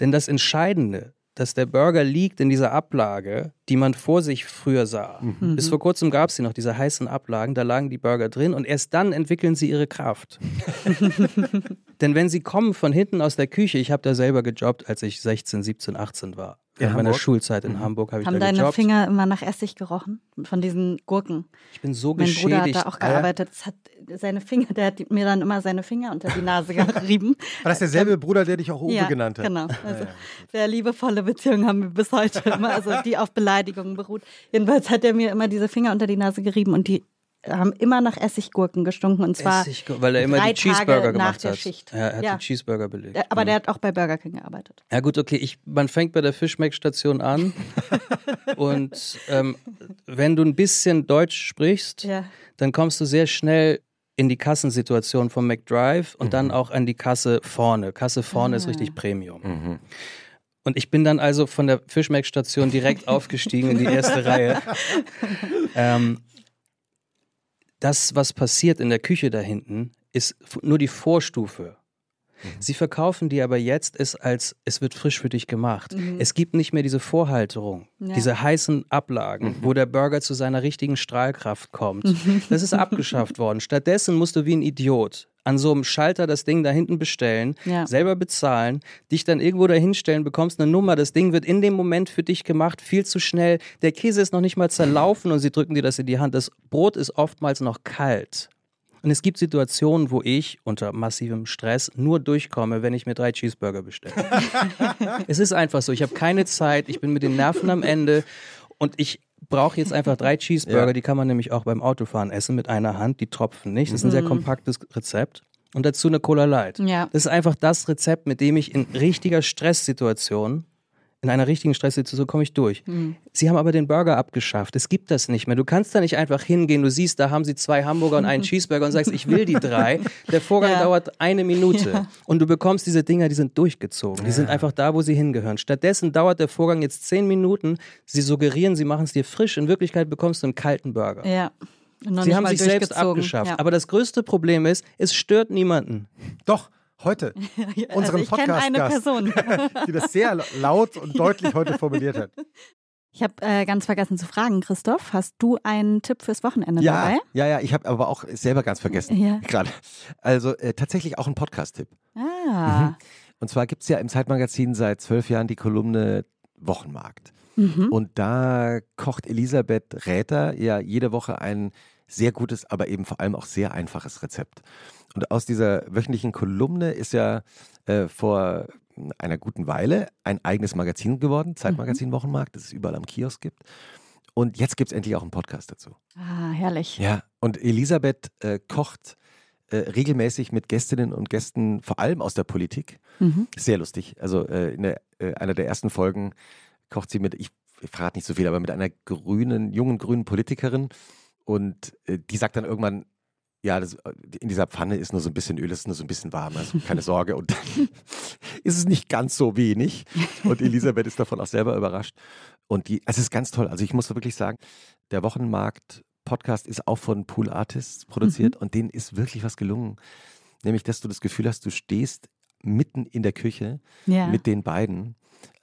Denn das Entscheidende, dass der Burger liegt in dieser Ablage, die man vor sich früher sah. Mhm. Bis vor kurzem gab es sie noch, diese heißen Ablagen, da lagen die Burger drin und erst dann entwickeln sie ihre Kraft. <laughs> Denn wenn sie kommen von hinten aus der Küche, ich habe da selber gejobbt, als ich 16, 17, 18 war. In meiner Schulzeit in mhm. Hamburg habe ich Haben da deine Finger immer nach Essig gerochen? Von diesen Gurken? Ich bin so mein geschädigt. Mein Bruder hat da auch gearbeitet. Das hat seine Finger, der hat mir dann immer seine Finger unter die Nase <laughs> gerieben. War das derselbe Bruder, der dich auch Uwe ja, genannt hat? genau. Also ja, ja. sehr liebevolle Beziehungen haben wir bis heute immer, also die auf Beleidigungen beruht. Jedenfalls hat er mir immer diese Finger unter die Nase gerieben und die haben immer nach Essiggurken gestunken und zwar Essig, weil er immer die Cheeseburger Tage gemacht nach der hat. Schicht. Ja, er hat Ja. die Cheeseburger belegt. Aber Mhm. der hat auch bei Burger King gearbeitet. Ja gut, okay, ich, man fängt bei der Fischmeck-Station an <laughs> und ähm, wenn du ein bisschen Deutsch sprichst, Ja. dann kommst du sehr schnell in die Kassensituation vom McDrive und dann auch an die Kasse vorne. Kasse vorne ist Ah. richtig Premium. Mhm. Und ich bin dann also von der Fischmeck-Station direkt aufgestiegen in die erste Reihe. <laughs> Ähm, das, was passiert in der Küche da hinten, ist nur die Vorstufe. Sie verkaufen dir aber jetzt es als, es wird frisch für dich gemacht. Es gibt nicht mehr diese Vorhalterung, Ja. diese heißen Ablagen, wo der Burger zu seiner richtigen Strahlkraft kommt. Das ist abgeschafft worden. Stattdessen musst du wie ein Idiot an so einem Schalter das Ding da hinten bestellen, Ja. selber bezahlen, dich dann irgendwo dahinstellen, bekommst eine Nummer, das Ding wird in dem Moment für dich gemacht, viel zu schnell. Der Käse ist noch nicht mal zerlaufen und sie drücken dir das in die Hand. Das Brot ist oftmals noch kalt. Und es gibt Situationen, wo ich unter massivem Stress nur durchkomme, wenn ich mir drei Cheeseburger bestelle. <laughs> es ist einfach so. Ich habe keine Zeit, ich bin mit den Nerven am Ende und ich brauche jetzt einfach drei Cheeseburger. Ja. Die kann man nämlich auch beim Autofahren essen mit einer Hand. Die tropfen nicht. Das ist ein sehr kompaktes Rezept. Und dazu eine Cola Light. Ja. Das ist einfach das Rezept, mit dem ich in richtiger Stresssituation, in einer richtigen Stresssituation komme ich durch. Sie haben aber den Burger abgeschafft. Es gibt das nicht mehr. Du kannst da nicht einfach hingehen. Du siehst, da haben sie zwei Hamburger und einen <laughs> Cheeseburger und sagst, ich will die drei. Der Vorgang Ja. dauert eine Minute. Ja. Und du bekommst diese Dinger, die sind durchgezogen. Die sind einfach da, wo sie hingehören. Stattdessen dauert der Vorgang jetzt zehn Minuten. Sie suggerieren, sie machen es dir frisch. In Wirklichkeit bekommst du einen kalten Burger. Ja. Sie haben sich selbst abgeschafft. Aber das größte Problem ist, es stört niemanden. Doch, heute. <laughs> Unseren also ich kenne eine. Person. <laughs> Die das sehr laut und <laughs> deutlich heute formuliert hat. Ich habe äh, ganz vergessen zu fragen, Christoph, hast du einen Tipp fürs Wochenende Ja, dabei? ja, ja, ich habe aber auch selber ganz vergessen. Ja. Gerade. Also äh, tatsächlich auch ein Podcast-Tipp. Ah. Und zwar gibt es ja im Zeitmagazin seit zwölf Jahren die Kolumne Wochenmarkt. Mhm. Und da kocht Elisabeth Räther ja jede Woche ein sehr gutes, aber eben vor allem auch sehr einfaches Rezept. Und aus dieser wöchentlichen Kolumne ist ja äh, vor einer guten Weile ein eigenes Magazin geworden, Zeitmagazin Wochenmarkt, das es überall am Kiosk gibt. Und jetzt gibt es endlich auch einen Podcast dazu. Ah, herrlich. Ja, und Elisabeth äh, kocht äh, regelmäßig mit Gästinnen und Gästen, vor allem aus der Politik. Mhm. Sehr lustig. Also äh, in der, äh, einer der ersten Folgen kocht sie mit, ich, ich verrate nicht so viel, aber mit einer grünen, jungen grünen Politikerin. Und äh, die sagt dann irgendwann, ja, das, in dieser Pfanne ist nur so ein bisschen Öl, ist nur so ein bisschen warm, also keine <laughs> Sorge. Und dann <laughs> ist es nicht ganz so wenig. Und Elisabeth ist davon auch selber überrascht. Und die, es ist ganz toll. Also ich muss wirklich sagen, der Wochenmarkt Podcast ist auch von Pool Artists produziert und denen ist wirklich was gelungen. Nämlich, dass du das Gefühl hast, du stehst mitten in der Küche Ja. mit den beiden,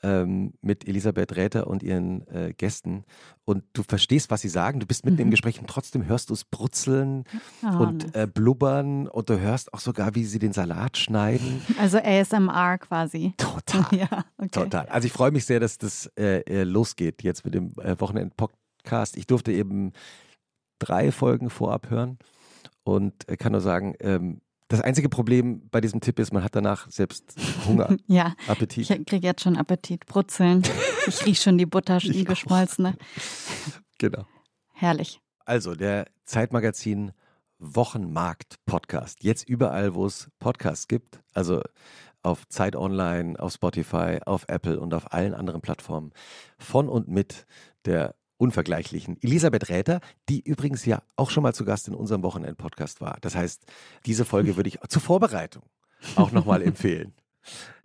ähm, mit Elisabeth Räther und ihren äh, Gästen und du verstehst, was sie sagen, du bist mitten im Gespräch und trotzdem hörst du es brutzeln Oh, und äh, blubbern und du hörst auch sogar, wie sie den Salat schneiden. also ASMR quasi. Total. <laughs> Ja, okay. Total. Also ich freue mich sehr, dass das äh, äh, losgeht jetzt mit dem äh, Wochenend-Podcast. Ich durfte eben drei Folgen vorab hören und äh, kann nur sagen, ähm, das einzige Problem bei diesem Tipp ist, man hat danach selbst Hunger, <laughs> Ja, Appetit. ich kriege jetzt schon Appetit. Brutzeln. Ich rieche schon die Butter, <laughs> die geschmolzene. Genau. Herrlich. Also der Zeitmagazin Wochenmarkt Podcast. Jetzt überall, wo es Podcasts gibt. Also auf Zeit Online, auf Spotify, auf Apple und auf allen anderen Plattformen. Von und mit der unvergleichlichen Elisabeth Räther, die übrigens ja auch schon mal zu Gast in unserem Wochenend-Podcast war. Das heißt, diese Folge würde ich zur Vorbereitung auch nochmal <laughs> empfehlen.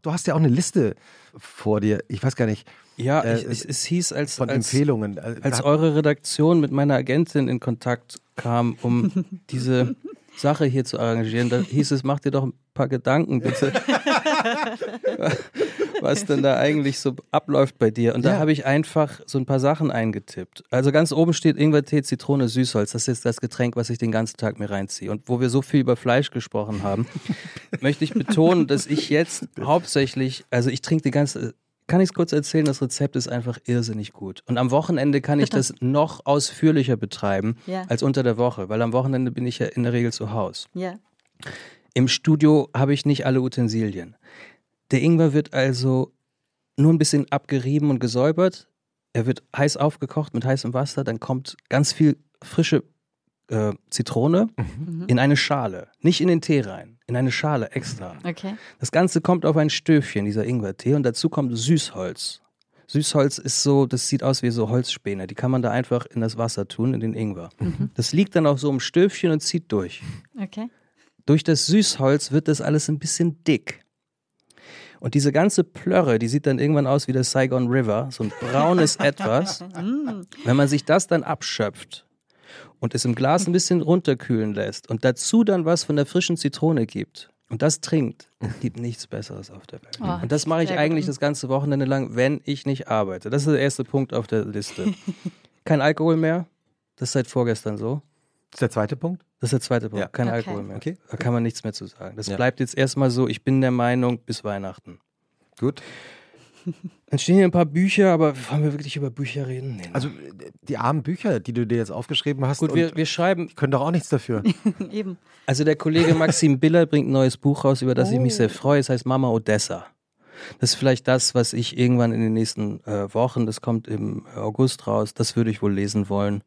Du hast ja auch eine Liste vor dir. Ich weiß gar nicht, Ja, Äh, ich, es, es hieß, als, von als, Empfehlungen. Äh, als eure Redaktion mit meiner Agentin in Kontakt kam, um diese <laughs> Sache hier zu arrangieren, da hieß es, mach dir doch ein paar Gedanken bitte, <laughs> was denn da eigentlich so abläuft bei dir. Und da Ja. habe ich einfach so ein paar Sachen eingetippt. Also ganz oben steht Ingwertee, Zitrone, Süßholz. Das ist das Getränk, was ich den ganzen Tag mir reinziehe. Und wo wir so viel über Fleisch gesprochen haben, <laughs> möchte ich betonen, dass ich jetzt hauptsächlich, also ich trinke die ganze kann ich es kurz erzählen, das Rezept ist einfach irrsinnig gut. Und am Wochenende kann ich das <laughs> noch ausführlicher betreiben Ja. als unter der Woche, weil am Wochenende bin ich ja in der Regel zu Hause. Ja. Im Studio habe ich nicht alle Utensilien. Der Ingwer wird also nur ein bisschen abgerieben und gesäubert. Er wird heiß aufgekocht mit heißem Wasser. Dann kommt ganz viel frische äh, Zitrone Mhm. in eine Schale. Nicht in den Tee rein, in eine Schale extra. Okay. Das Ganze kommt auf ein Stöfchen, dieser Ingwertee, und dazu kommt Süßholz. Süßholz ist so, das sieht aus wie so Holzspäne. Die kann man da einfach in das Wasser tun, in den Ingwer. Das liegt dann auf so einem Stöfchen und zieht durch. Okay. Durch das Süßholz wird das alles ein bisschen dick. Und diese ganze Plörre, die sieht dann irgendwann aus wie der Saigon River, so ein braunes <laughs> Etwas. Wenn man sich das dann abschöpft und es im Glas ein bisschen runterkühlen lässt und dazu dann was von der frischen Zitrone gibt und das trinkt, es gibt nichts Besseres auf der Welt. Oh, und das mache ich sehr gut. eigentlich das ganze Wochenende lang, wenn ich nicht arbeite. Das ist der erste Punkt auf der Liste. <laughs> Kein Alkohol mehr. Das ist seit vorgestern so. Das ist der zweite Punkt. Das ist der zweite Punkt. Ja. Kein Okay. Alkohol mehr. Okay. Da kann man nichts mehr zu sagen. Das Ja. bleibt jetzt erstmal so. Ich bin der Meinung, bis Weihnachten. Gut. Dann stehen hier ein paar Bücher, aber wollen wir wirklich über Bücher reden? Nee, ne? Also äh, die armen Bücher, die du dir jetzt aufgeschrieben hast, gut, und wir, wir schreiben. die können doch auch nichts dafür. <laughs> Eben. Also der Kollege Maxim Biller bringt ein neues Buch raus, über das ich mich Oh. sehr freue. Es heißt Mama Odessa. Das ist vielleicht das, was ich irgendwann in den nächsten äh, Wochen, das kommt im August raus, das würde ich wohl lesen wollen.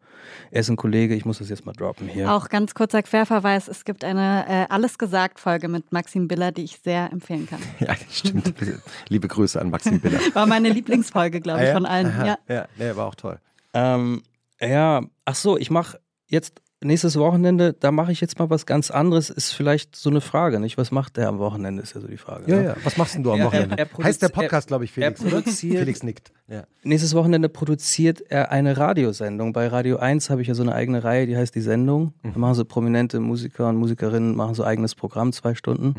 Er ist ein Kollege, ich muss das jetzt mal droppen hier. Auch ganz kurzer Querverweis: Es gibt eine äh, Alles gesagt-Folge mit Maxim Biller, die ich sehr empfehlen kann. <laughs> ja, stimmt. <laughs> Liebe Grüße an Maxim Biller. War meine Lieblingsfolge, glaube ich, Ah, ja? von allen. Aha. Ja. ja, nee, war auch toll. Ähm, ja, ach so, ich mache jetzt nächstes Wochenende, da mache ich jetzt mal was ganz anderes. Ist vielleicht so eine Frage, nicht? Was macht der am Wochenende, ist ja so die Frage. Ja, ne? ja. Was machst denn du am Er- er- Wochenende? er produzi- heißt der Podcast, glaube ich, Felix, er produziert- Felix nickt. Ja. Nächstes Wochenende produziert er eine Radiosendung. Bei Radio 1 habe ich ja so eine eigene Reihe, die heißt Die Sendung. Da machen so prominente Musiker und Musikerinnen, machen so eigenes Programm, zwei Stunden.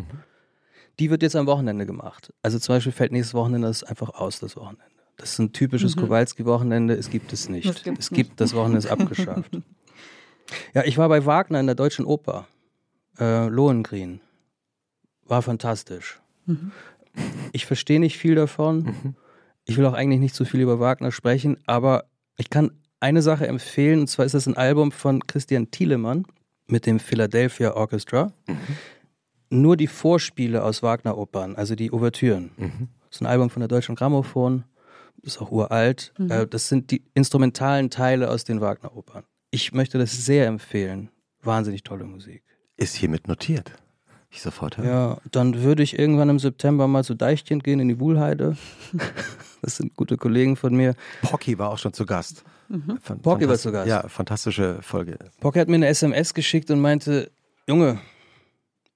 Die wird jetzt am Wochenende gemacht. Also zum Beispiel fällt nächstes Wochenende das einfach aus, das Wochenende. Das ist ein typisches Kowalski-Wochenende, es gibt es nicht. Es gibt, das Wochenende ist abgeschafft. <laughs> ja, ich war bei Wagner in der Deutschen Oper. Äh, Lohengrin. War fantastisch. Ich verstehe nicht viel davon. Ich will auch eigentlich nicht so viel über Wagner sprechen, aber ich kann eine Sache empfehlen, und zwar ist das ein Album von Christian Thielemann mit dem Philadelphia Orchestra. Nur die Vorspiele aus Wagner-Opern, also die Ouvertüren. Das ist ein Album von der Deutschen Grammophon, ist auch uralt. Äh, Das sind die instrumentalen Teile aus den Wagner-Opern. Ich möchte das sehr empfehlen. Wahnsinnig tolle Musik. Ist hiermit notiert. Ich sofort höre. Ja, dann würde ich irgendwann im September mal zu Deichchen gehen in die Wuhlheide. <laughs> Das sind gute Kollegen von mir. Pocky war auch schon zu Gast. Fan- Pocky war zu Gast. Ja, fantastische Folge. Pock hat mir eine SMS geschickt und meinte, Junge,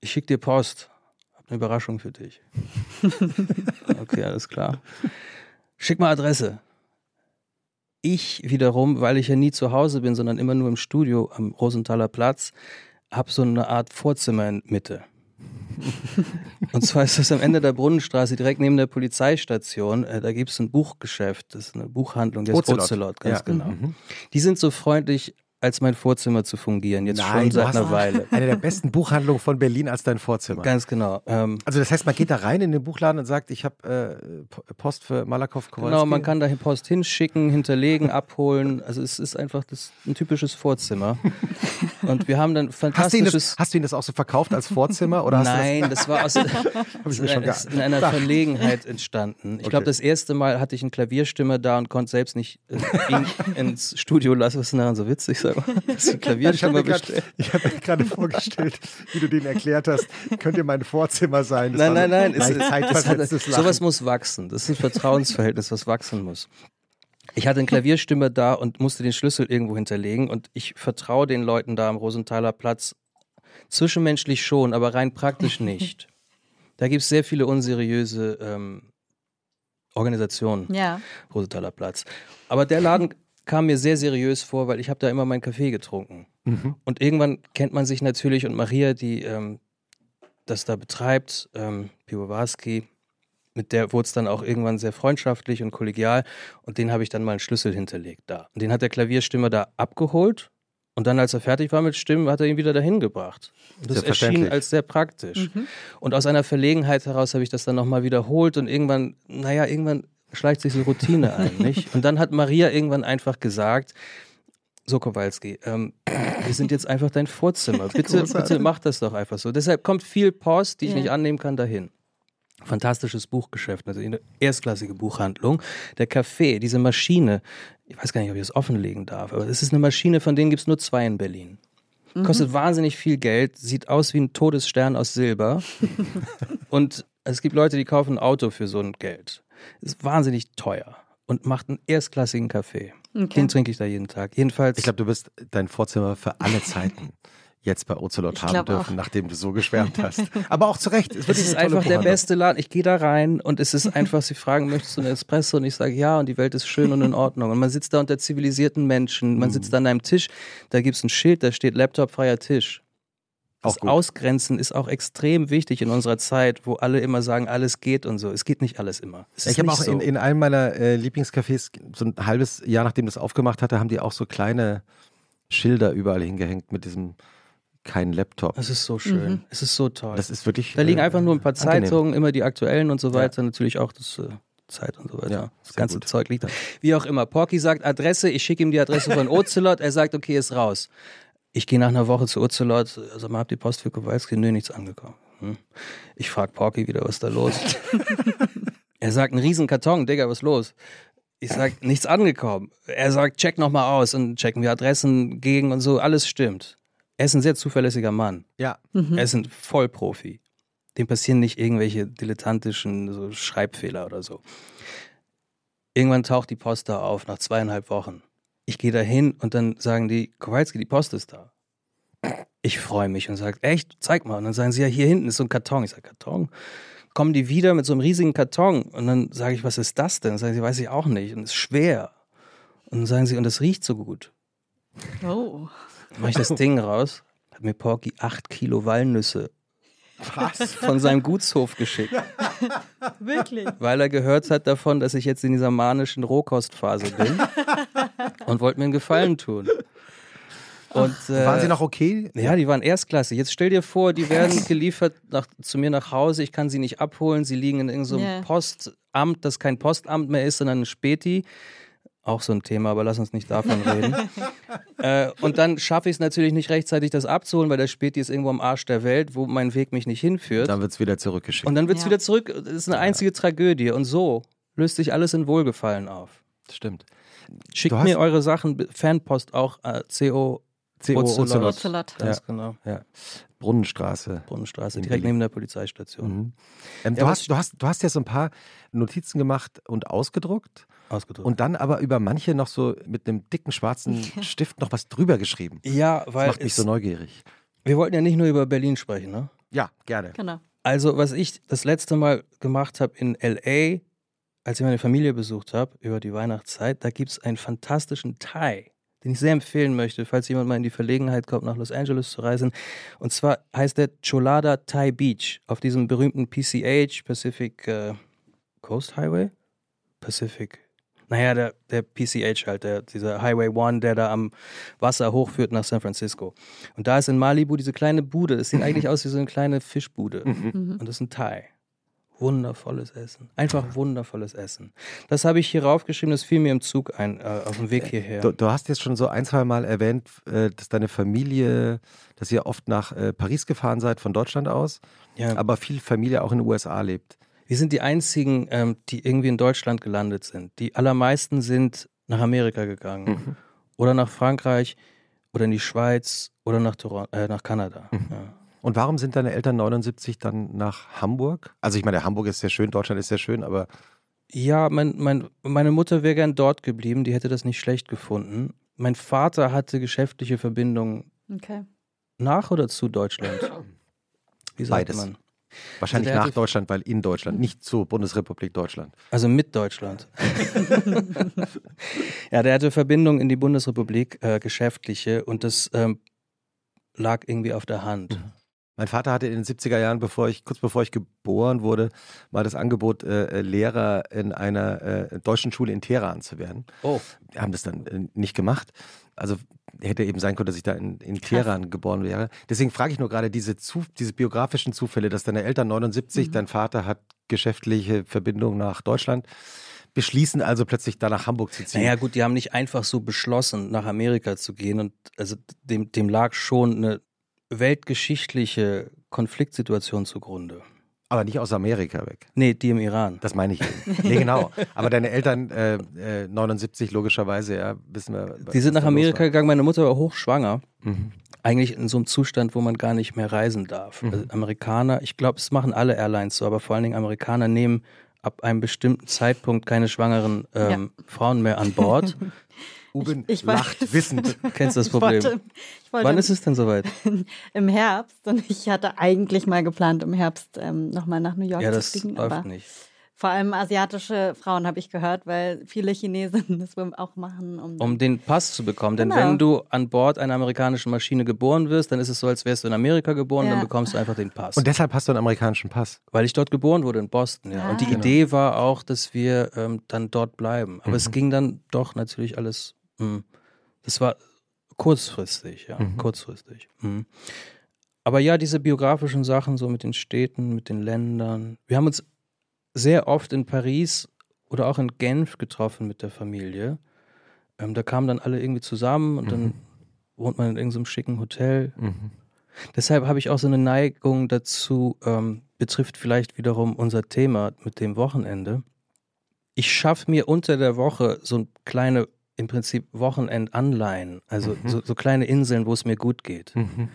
ich schicke dir Post. Hab eine Überraschung für dich. <laughs> okay, alles klar. Schick mal Adresse. Ich wiederum, weil ich ja nie zu Hause bin, sondern immer nur im Studio am Rosenthaler Platz, habe so eine Art Vorzimmer in Mitte. <laughs> Und zwar ist das am Ende der Brunnenstraße, direkt neben der Polizeistation. Äh, da gibt es ein Buchgeschäft, das ist eine Buchhandlung, der ist Ocelot. Ocelot, ganz Ja. genau. Mhm. Die sind so freundlich, als mein Vorzimmer zu fungieren, jetzt Nein, schon seit einer Weile. <laughs> Eine der besten Buchhandlungen von Berlin als dein Vorzimmer. Ganz genau. Ähm, Also das heißt, man geht da rein in den Buchladen und sagt, ich habe äh, Po- Post für Malakow Kowalski. genau, man kann da Post hinschicken, hinterlegen, abholen. Also es ist einfach das, ein typisches Vorzimmer. <laughs> Und wir haben dann Hast du, ihn fantastisches... das, hast du ihn das auch so verkauft als Vorzimmer? Oder Nein, das war aus, <laughs> das, ist in einer Verlegenheit entstanden. Ich glaube, Okay. das erste Mal hatte ich einen Klavierstimmer da und konnte selbst nicht äh, ihn ins Studio lassen. Was ist denn daran so witzig? Sag <laughs> dass die Ich habe mir grad- bestellt. ich hab mir gerade vorgestellt, wie du denen erklärt hast, könnte mein Vorzimmer sein. Das Nein, nein, so nein. Es, es hat, sowas muss wachsen. Das ist ein Vertrauensverhältnis, was wachsen muss. Ich hatte einen Klavierstimmer da und musste den Schlüssel irgendwo hinterlegen und ich vertraue den Leuten da am Rosenthaler Platz zwischenmenschlich schon, aber rein praktisch nicht. <laughs> Da gibt es sehr viele unseriöse ähm, Organisationen, Ja. Rosenthaler Platz. Aber der Laden kam mir sehr seriös vor, weil ich habe da immer meinen Kaffee getrunken. Mhm. Und irgendwann kennt man sich natürlich und Maria, die ähm, das da betreibt, ähm, Piwowarski, mit der wurde es dann auch irgendwann sehr freundschaftlich und kollegial und den habe ich dann mal einen Schlüssel hinterlegt da. Und den hat der Klavierstimmer da abgeholt und dann, als er fertig war mit Stimmen, hat er ihn wieder dahin gebracht. Und das erschien als sehr praktisch. Und aus einer Verlegenheit heraus habe ich das dann nochmal wiederholt und irgendwann, naja, irgendwann schleicht sich so Routine ein, <laughs> nicht? Und dann hat Maria irgendwann einfach gesagt, so Kowalski, ähm, wir sind jetzt einfach dein Vorzimmer. <laughs> Bitte, bitte mach das doch einfach so. Deshalb kommt viel Post, die ich ja. nicht annehmen kann, dahin. Fantastisches Buchgeschäft, also eine erstklassige Buchhandlung. Der Café, diese Maschine, ich weiß gar nicht, ob ich das offenlegen darf, aber es ist eine Maschine, von denen gibt es nur zwei in Berlin. Mhm. Kostet wahnsinnig viel Geld, sieht aus wie ein Todesstern aus Silber. <laughs> und es gibt Leute, die kaufen ein Auto für so ein Geld. Ist wahnsinnig teuer und macht einen erstklassigen Kaffee. Okay. Den trinke ich da jeden Tag. Jedenfalls. Ich glaube, du bist dein Vorzimmer für alle Zeiten jetzt bei Ocelot haben dürfen, auch. nachdem du so geschwärmt hast. Aber auch zu Recht. Es, es ist einfach der beste Laden. Ich gehe da rein und es ist einfach, sie fragen, möchtest du einen Espresso? Und ich sage ja und die Welt ist schön und in Ordnung. Und man sitzt da unter zivilisierten Menschen, man sitzt da an einem Tisch, da gibt es ein Schild, da steht Laptop-freier Tisch. Das Ausgrenzen ist auch extrem wichtig in unserer Zeit, wo alle immer sagen, alles geht und so. Es geht nicht alles immer. ich habe auch so. in, in einem meiner äh, Lieblingscafés, so ein halbes Jahr nachdem das aufgemacht hatte, haben die auch so kleine Schilder überall hingehängt mit diesem kein Laptop. Es ist so schön. Mhm. Es ist so toll. Das ist wirklich. Da liegen äh, einfach nur ein paar angenehm. Zeitungen, immer die aktuellen und so weiter. Ja. Natürlich auch das äh, Zeit und so weiter. Ja, das ganze gut. Zeug liegt da. Wie auch immer. Porky sagt Adresse, ich schicke ihm die Adresse von <laughs> Ocelot. Er sagt, okay, ist raus. Ich gehe nach einer Woche zu Ocelot. Also, man habt die Post für Kowalski? Nö, nichts angekommen. Hm. Ich frage Porky wieder, was ist da los? <laughs> er sagt, ein riesen Karton. Digga, was ist los? Ich sag, nichts angekommen. Er sagt, check nochmal aus und checken wir Adressen gegen und so. Alles stimmt. Er ist ein sehr zuverlässiger Mann. Ja. Mhm. Er ist ein Vollprofi. Dem passieren nicht irgendwelche dilettantischen so Schreibfehler oder so. Irgendwann taucht die Post da auf, nach zweieinhalb Wochen. Ich gehe da hin und dann sagen die, Kowalski, die Post ist da. Ich freue mich und sage, echt, zeig mal. Und dann sagen sie, ja, hier hinten ist so ein Karton. Ich sage, Karton? Kommen die wieder mit so einem riesigen Karton und dann sage ich, was ist das denn? Und sagen sie, weiß ich auch nicht. Und es ist schwer. Und dann sagen sie, und es riecht so gut. Oh. Mache ich das Ding raus, hat mir Porky acht Kilo Walnüsse was? <laughs> von seinem Gutshof geschickt. <laughs> Wirklich? Weil er gehört hat davon, dass ich jetzt in dieser manischen Rohkostphase bin <laughs> und wollte mir einen Gefallen tun. Und, äh, waren sie noch okay? Ja, die waren erstklassig. Jetzt stell dir vor, die werden geliefert nach, zu mir nach Hause. Ich kann sie nicht abholen. Sie liegen in irgendeinem so yeah. Postamt, das kein Postamt mehr ist, sondern ein Späti. Auch so ein Thema, aber lass uns nicht davon reden. <laughs> äh, und dann schaffe ich es natürlich nicht rechtzeitig, das abzuholen, weil der Späti ist irgendwo am Arsch der Welt, wo mein Weg mich nicht hinführt. Dann wird es wieder zurückgeschickt. Und dann wird es ja. wieder zurück. Das ist eine einzige ja. Tragödie. Und so löst sich alles in Wohlgefallen auf. Stimmt. Schickt mir eure Sachen, Fanpost auch, äh, CO CO Ocelot. Ocelot. Ganz ja. genau. Ja. Brunnenstraße. Brunnenstraße, direkt neben der Polizeistation. Mhm. Ähm, du, hast, du, hast, du hast ja so ein paar Notizen gemacht und ausgedruckt. Ausgedruckt. Und dann aber über manche noch so mit einem dicken schwarzen <laughs> Stift noch was drüber geschrieben. Ja, weil. Das macht mich so neugierig. Wir wollten ja nicht nur über Berlin sprechen, ne? Ja, gerne. Genau. Also, was ich das letzte Mal gemacht habe in L.A., als ich meine Familie besucht habe, über die Weihnachtszeit, da gibt es einen fantastischen Thai den ich sehr empfehlen möchte, falls jemand mal in die Verlegenheit kommt, nach Los Angeles zu reisen. Und zwar heißt der Cholada Thai Beach auf diesem berühmten PCH, Pacific äh, Coast Highway? Pacific. Naja, der, der PCH halt, der, dieser Highway One, der da am Wasser hochführt nach San Francisco. Und da ist in Malibu diese kleine Bude. Das sieht <laughs> eigentlich aus wie so eine kleine Fischbude. Mhm. Und das ist ein Thai. Wundervolles Essen. Einfach wundervolles Essen. Das habe ich hier raufgeschrieben, das fiel mir im Zug ein, äh, auf dem Weg hierher. Du, du, hast jetzt schon so ein, zwei Mal erwähnt, äh, dass deine Familie, dass ihr oft nach äh, Paris gefahren seid von Deutschland aus, ja. aber viel Familie auch in den USA lebt. Wir sind die einzigen, ähm, die irgendwie in Deutschland gelandet sind. Die allermeisten sind nach Amerika gegangen mhm. oder nach Frankreich oder in die Schweiz oder nach, Toron äh, nach Kanada. Mhm. Ja. Und warum sind deine Eltern 79 dann nach Hamburg? Also ich meine, Hamburg ist sehr schön, Deutschland ist sehr schön, aber... Ja, mein, mein, meine Mutter wäre gern dort geblieben, die hätte das nicht schlecht gefunden. Mein Vater hatte geschäftliche Verbindungen okay. nach oder zu Deutschland? Wie sagt Beides. man? Wahrscheinlich also nach Deutschland, weil in Deutschland, nicht zur Bundesrepublik Deutschland. Also mit Deutschland. <laughs> ja, der hatte Verbindungen in die Bundesrepublik, äh, geschäftliche, und das ähm, lag irgendwie auf der Hand. Mhm. Mein Vater hatte in den 70er Jahren, bevor ich, kurz bevor ich geboren wurde, mal das Angebot, äh, äh, Lehrer in einer äh, deutschen Schule in Teheran zu werden. Oh. Wir haben das dann äh, nicht gemacht. Also hätte eben sein können, dass ich da in, in Teheran geboren wäre. Deswegen frage ich nur gerade diese, zu, diese biografischen Zufälle, dass deine Eltern 79, mhm. dein Vater hat geschäftliche Verbindungen nach Deutschland. beschließen also plötzlich da nach Hamburg zu ziehen. Naja gut, die haben nicht einfach so beschlossen, nach Amerika zu gehen und also dem, dem lag schon eine weltgeschichtliche Konfliktsituation zugrunde. Aber nicht aus Amerika weg. Nee, die im Iran. Das meine ich eben. Nee, genau. Aber deine Eltern, äh, äh, 79 logischerweise, ja, wissen wir. Die sind nach Amerika gegangen, meine Mutter war hochschwanger. Mhm. Eigentlich in so einem Zustand, wo man gar nicht mehr reisen darf. Mhm. Also Amerikaner, ich glaube, es machen alle Airlines so, aber vor allen Dingen Amerikaner nehmen ab einem bestimmten Zeitpunkt keine schwangeren ähm, ja. Frauen mehr an Bord. <laughs> Uben ich, ich lacht wissend. <laughs> Kennst du das Problem? Ich wollte, ich wollte Wann ist es denn soweit? <laughs> Im Herbst. Und ich hatte eigentlich mal geplant, im Herbst ähm, nochmal nach New York ja, zu fliegen. Ja, das läuft nicht. Vor allem asiatische Frauen habe ich gehört, weil viele Chinesen <laughs> das auch machen. Um, um den Pass zu bekommen. Denn genau. wenn du an Bord einer amerikanischen Maschine geboren wirst, dann ist es so, als wärst du in Amerika geboren, ja. dann bekommst du einfach den Pass. Und deshalb hast du einen amerikanischen Pass? Weil ich dort geboren wurde, in Boston, ja. Ah. Und die genau. Idee war auch, dass wir ähm, dann dort bleiben. Aber mhm. es ging dann doch natürlich alles. Mh. Hm, das war kurzfristig, ja, mhm. kurzfristig. Mhm. Aber ja, diese biografischen Sachen, so mit den Städten, mit den Ländern. Wir haben uns sehr oft in Paris oder auch in Genf getroffen mit der Familie. Ähm, da kamen dann alle irgendwie zusammen und mhm. dann wohnt man in irgendeinem schicken Hotel. Mhm. Deshalb habe ich auch so eine Neigung dazu, ähm, betrifft vielleicht wiederum unser Thema mit dem Wochenende. Ich schaffe mir unter der Woche so kleine, im Prinzip Wochenendanleihen, also mhm. so, so, kleine Inseln, wo es mir gut geht. Mhm.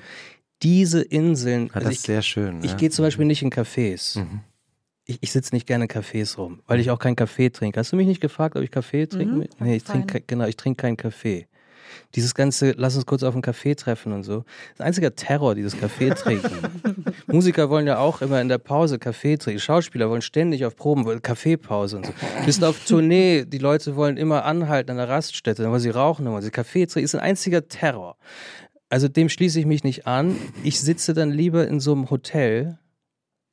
Diese Inseln, ja, das also ich, ist sehr schön. Ich ja. gehe zum Beispiel nicht in Cafés. Mhm ich, ich sitze nicht gerne in Cafés rum, weil ich auch keinen Kaffee trinke. Hast du mich nicht gefragt, ob ich Kaffee trinke? Mhm, nee, ich trinke genau, ich trinke keinen Kaffee. Dieses ganze, lass uns kurz auf einen Kaffee treffen und so. Das ist einziger Terror, dieses Kaffee trinken. <laughs> Musiker wollen ja auch immer in der Pause Kaffee trinken. Schauspieler wollen ständig auf Proben, Kaffeepause und so. Bist auf Tournee, die Leute wollen immer anhalten an der Raststätte, dann wollen sie rauchen, dann wollen sie Kaffee trinken. Das ist ein einziger Terror. Also dem schließe ich mich nicht an. Ich sitze dann lieber in so einem Hotel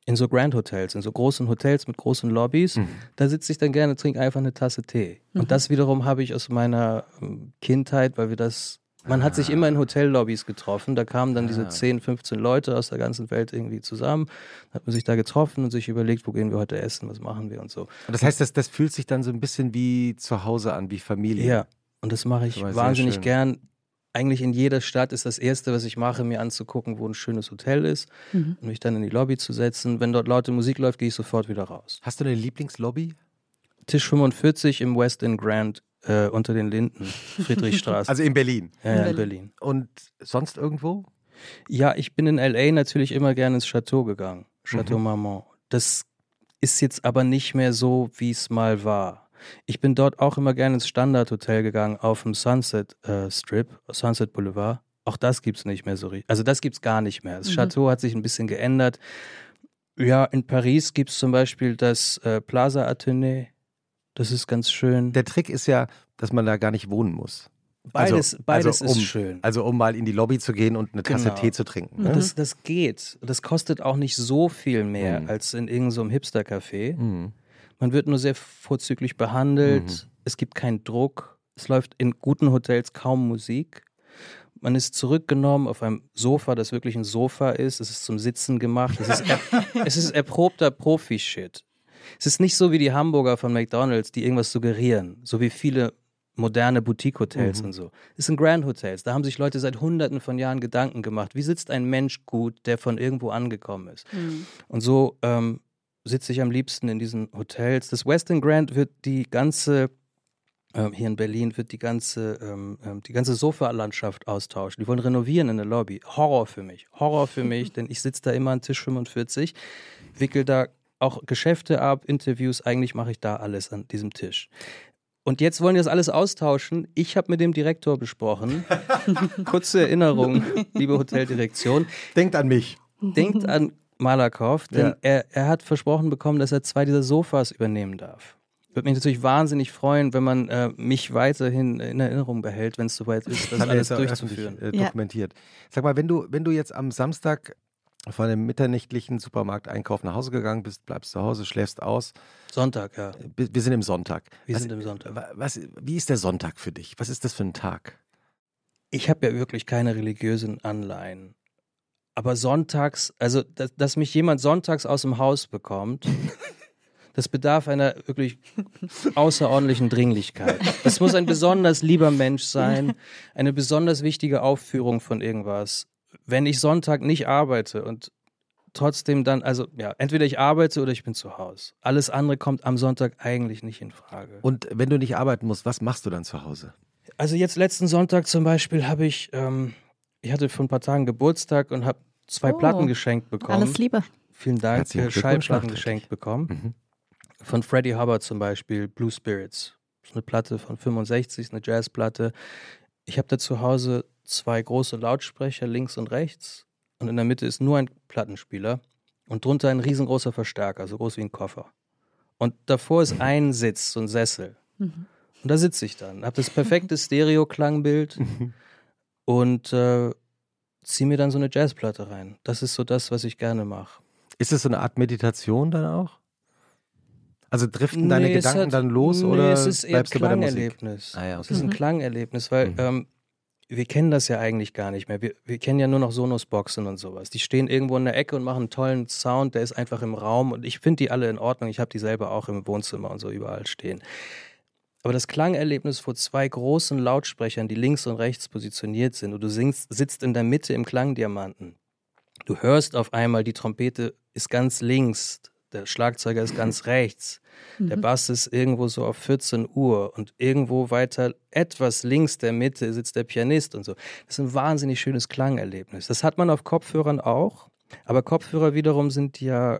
in so Grand Hotels, in so großen Hotels mit großen Lobbys. Mhm. Da sitze ich dann gerne, trinke einfach eine Tasse Tee. Mhm. Und das wiederum habe ich aus meiner ähm, Kindheit, weil wir das man hat sich immer in Hotellobbys getroffen. Da kamen dann diese 10, ah. 15 Leute aus der ganzen Welt irgendwie zusammen. Hat man sich da getroffen und sich überlegt, wo gehen wir heute essen, was machen wir und so. Und das heißt, das, das fühlt sich dann so ein bisschen wie zu Hause an, wie Familie. Ja, und das mache ich wahnsinnig gern eigentlich in jeder Stadt ist das Erste, was ich mache, mir anzugucken, wo ein schönes Hotel ist mhm. und mich dann in die Lobby zu setzen. Wenn dort laute Musik läuft, gehe ich sofort wieder raus. Hast du eine Lieblingslobby? Tisch 45 im West End Grand äh, unter den Linden, Friedrichstraße. <laughs> also in Berlin? Ja, in, ja, in Berlin. Und sonst irgendwo? Ja, ich bin in L.A. natürlich immer gerne ins Chateau gegangen. Chateau mhm. Marmont. Das ist jetzt aber nicht mehr so, wie es mal war. Ich bin dort auch immer gerne ins Standardhotel gegangen auf dem Sunset äh, Strip, Sunset Boulevard. Auch das gibt es nicht mehr so richtig. Also das gibt es gar nicht mehr. Das mhm. Chateau hat sich ein bisschen geändert. Ja, in Paris gibt es zum Beispiel das äh, Plaza Athénée. Das ist ganz schön. Der Trick ist ja, dass man da gar nicht wohnen muss. Beides, also, beides also um, ist schön. Also um mal in die Lobby zu gehen und eine Tasse genau. Tee zu trinken. Ne? Das, das geht. Das kostet auch nicht so viel mehr mhm. als in irgendeinem so Hipster-Café. Mhm. Man wird nur sehr vorzüglich behandelt. Mhm. Es gibt keinen Druck. Es läuft in guten Hotels kaum Musik. Man ist zurückgenommen auf einem Sofa, das wirklich ein Sofa ist. Es ist zum Sitzen gemacht. Es ist, er, <laughs> es ist erprobter Profi-Shit. Es ist nicht so wie die Hamburger von McDonalds, die irgendwas suggerieren. So wie viele moderne Boutique-Hotels mhm. und so. Es sind Grand Hotels. Da haben sich Leute seit hunderten von Jahren Gedanken gemacht. Wie sitzt ein Mensch gut, der von irgendwo angekommen ist? Mhm. Und so ähm, sitze ich am liebsten in diesen Hotels. Das Western Grand wird die ganze ähm, hier in Berlin wird die ganze, ähm, ähm, die ganze Sofalandschaft austauschen. Die wollen renovieren in der Lobby. Horror für mich. Horror für mich, <laughs> denn ich sitze da immer an Tisch 45, wickel da auch Geschäfte ab, Interviews. Eigentlich mache ich da alles an diesem Tisch. Und jetzt wollen wir das alles austauschen. Ich habe mit dem Direktor besprochen. <laughs> Kurze Erinnerung, liebe Hoteldirektion. Denkt an mich. Denkt an Malakoff, denn ja. er, er hat versprochen bekommen, dass er zwei dieser Sofas übernehmen darf. Würde mich natürlich wahnsinnig freuen, wenn man äh, mich weiterhin in Erinnerung behält, wenn es soweit ist, das alles durchzuführen. Äh, dokumentiert. Ja. Sag mal, wenn du, wenn du jetzt am Samstag von einem mitternächtlichen Supermarkteinkauf nach Hause gegangen bist, bleibst zu Hause, schläfst aus. Sonntag, ja. Wir sind im Sonntag. Wir was, sind im Sonntag. Was, wie ist der Sonntag für dich? Was ist das für ein Tag? Ich habe ja wirklich keine religiösen Anleihen. Aber sonntags, also dass, dass mich jemand sonntags aus dem Haus bekommt, <laughs> Das bedarf einer wirklich außerordentlichen Dringlichkeit. Das muss ein besonders lieber Mensch sein, eine besonders wichtige Aufführung von irgendwas. Wenn ich Sonntag nicht arbeite und trotzdem dann, also ja, entweder ich arbeite oder ich bin zu Hause. Alles andere kommt am Sonntag eigentlich nicht in Frage. Und wenn du nicht arbeiten musst, was machst du dann zu Hause? Also jetzt letzten Sonntag zum Beispiel habe ich, ähm, ich hatte vor ein paar Tagen Geburtstag und habe zwei oh, Platten geschenkt bekommen. Alles Liebe. Vielen Dank. Schallplatten geschenkt bekommen. Mhm. Von Freddie Hubbard zum Beispiel, Blue Spirits. Das ist eine Platte von 65, eine Jazzplatte. Ich habe da zu Hause zwei große Lautsprecher links und rechts und in der Mitte ist nur ein Plattenspieler und drunter ein riesengroßer Verstärker, so groß wie ein Koffer. Und davor ist ein Sitz, so ein Sessel. Mhm. Und da sitze ich dann, habe das perfekte <laughs> Stereo-Klangbild mhm. Und äh, ziehe mir dann so eine Jazzplatte rein. Das ist so das, was ich gerne mache. Ist es so eine Art Meditation dann auch? Also driften nee, deine Gedanken hat, dann los nee, oder es ist eher bleibst du bei der Musik? Ah, ja, okay. Es ist ein mhm. Klangerlebnis, weil mhm. ähm, wir kennen das ja eigentlich gar nicht mehr. Wir, wir kennen ja nur noch Sonos-Boxen und sowas. Die stehen irgendwo in der Ecke und machen einen tollen Sound, der ist einfach im Raum und ich finde die alle in Ordnung. Ich habe die selber auch im Wohnzimmer und so überall stehen. Aber das Klangerlebnis vor zwei großen Lautsprechern, die links und rechts positioniert sind, und du singst, sitzt in der Mitte im Klangdiamanten. Du hörst auf einmal, die Trompete ist ganz links, der Schlagzeuger ist ganz <laughs> rechts. Der mhm. Bass ist irgendwo so auf 14 Uhr und irgendwo weiter etwas links der Mitte sitzt der Pianist und so. Das ist ein wahnsinnig schönes Klangerlebnis. Das hat man auf Kopfhörern auch, aber Kopfhörer wiederum sind ja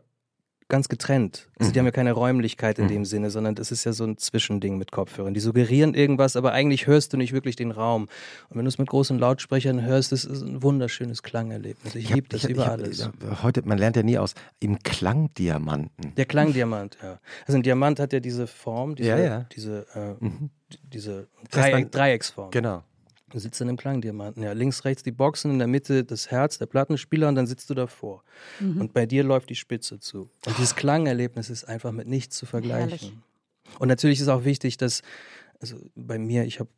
ganz getrennt. Also die haben ja keine Räumlichkeit in mhm. dem Sinne, sondern das ist ja so ein Zwischending mit Kopfhörern. Die suggerieren irgendwas, aber eigentlich hörst du nicht wirklich den Raum. Und wenn du es mit großen Lautsprechern hörst, das ist ein wunderschönes Klangerlebnis. Ich, ich liebe das ich, über ich alles. Heute, man lernt ja nie aus, im Klangdiamanten. Der Klangdiamant, ja. Also ein Diamant hat ja diese Form, diese, ja, ja. diese, äh, mhm. diese Dreieck, Dreiecksform. Genau. Du sitzt in einem Klangdiamanten. Ja, links, rechts die Boxen, in der Mitte das Herz, der Plattenspieler und dann sitzt du davor. Mhm. Und bei dir läuft die Spitze zu. Und dieses Klangerlebnis ist einfach mit nichts zu vergleichen. Herrlich. Und natürlich ist auch wichtig, dass, also bei mir, ich habe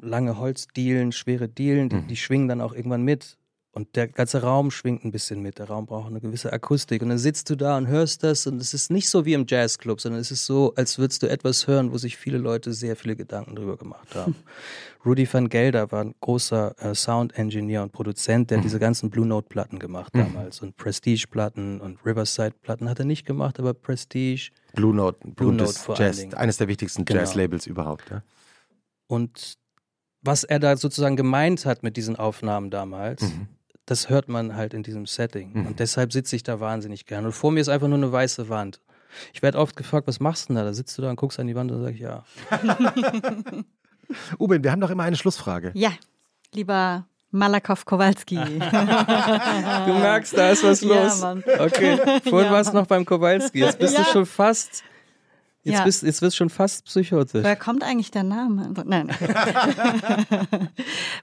lange Holzdielen, schwere Dielen, die, mhm. die schwingen dann auch irgendwann mit. Und der ganze Raum schwingt ein bisschen mit. Der Raum braucht eine gewisse Akustik. Und dann sitzt du da und hörst das. Und es ist nicht so wie im Jazzclub, sondern es ist so, als würdest du etwas hören, wo sich viele Leute sehr viele Gedanken drüber gemacht haben. <laughs> Rudy van Gelder war ein großer äh, Sound-Engineer und Produzent, der mhm. diese ganzen Blue Note-Platten gemacht mhm. damals. Und Prestige-Platten und Riverside-Platten hat er nicht gemacht, aber Prestige. Blue Note, Blue Note vor Jazz, eines der wichtigsten genau. Jazz-Labels überhaupt. Ja? Und was er da sozusagen gemeint hat mit diesen Aufnahmen damals, mhm das hört man halt in diesem Setting. Mhm. Und deshalb sitze ich da wahnsinnig gern. Und vor mir ist einfach nur eine weiße Wand. Ich werde oft gefragt, was machst du denn da? Da sitzt du da und guckst an die Wand und sage ich ja. <laughs> Ubin, wir haben doch immer eine Schlussfrage. Ja, lieber Malakow Kowalski. du merkst, da ist was los. Ja, okay, vorhin ja, warst du noch beim Kowalski. Jetzt bist ja. du schon fast Jetzt, ja. bist, jetzt wirst du schon fast psychotisch. Woher kommt eigentlich der Name? Nein. <laughs>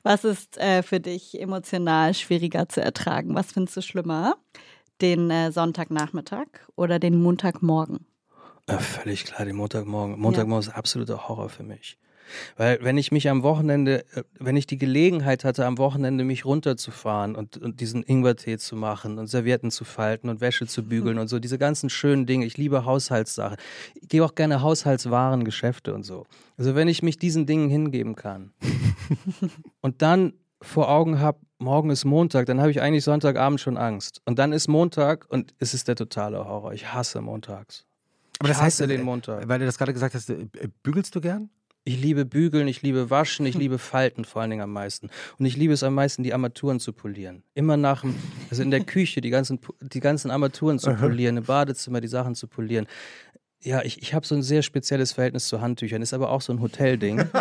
Was ist äh, für dich emotional schwieriger zu ertragen? Was findest du schlimmer? Den äh, Sonntagnachmittag oder den Montagmorgen? Ja, völlig klar, den Montagmorgen. Montagmorgen ja. ist absoluter Horror für mich. Weil wenn ich mich am Wochenende, äh, wenn ich die Gelegenheit hatte, am Wochenende mich runterzufahren und, und diesen Ingwertee zu machen und Servietten zu falten und Wäsche zu bügeln und so, diese ganzen schönen Dinge. Ich liebe Haushaltssachen. Ich gehe auch gerne Haushaltswarengeschäfte und so. Also wenn ich mich diesen Dingen hingeben kann <laughs> und dann vor Augen habe, morgen ist Montag, dann habe ich eigentlich Sonntagabend schon Angst. Und dann ist Montag und es ist der totale Horror. Ich hasse montags. Aber das heißt, den Montag. Weil du das gerade gesagt hast, äh, bügelst du gern? Ich liebe Bügeln, ich liebe Waschen, ich <laughs> liebe Falten vor allen Dingen am meisten. Und ich liebe es am meisten, die Armaturen zu polieren. Immer nach dem, also in der Küche die ganzen, die ganzen Armaturen zu polieren, im Badezimmer die Sachen zu polieren. Ja, ich, ich habe so ein sehr spezielles Verhältnis zu Handtüchern, ist aber auch so ein Hotelding. <laughs>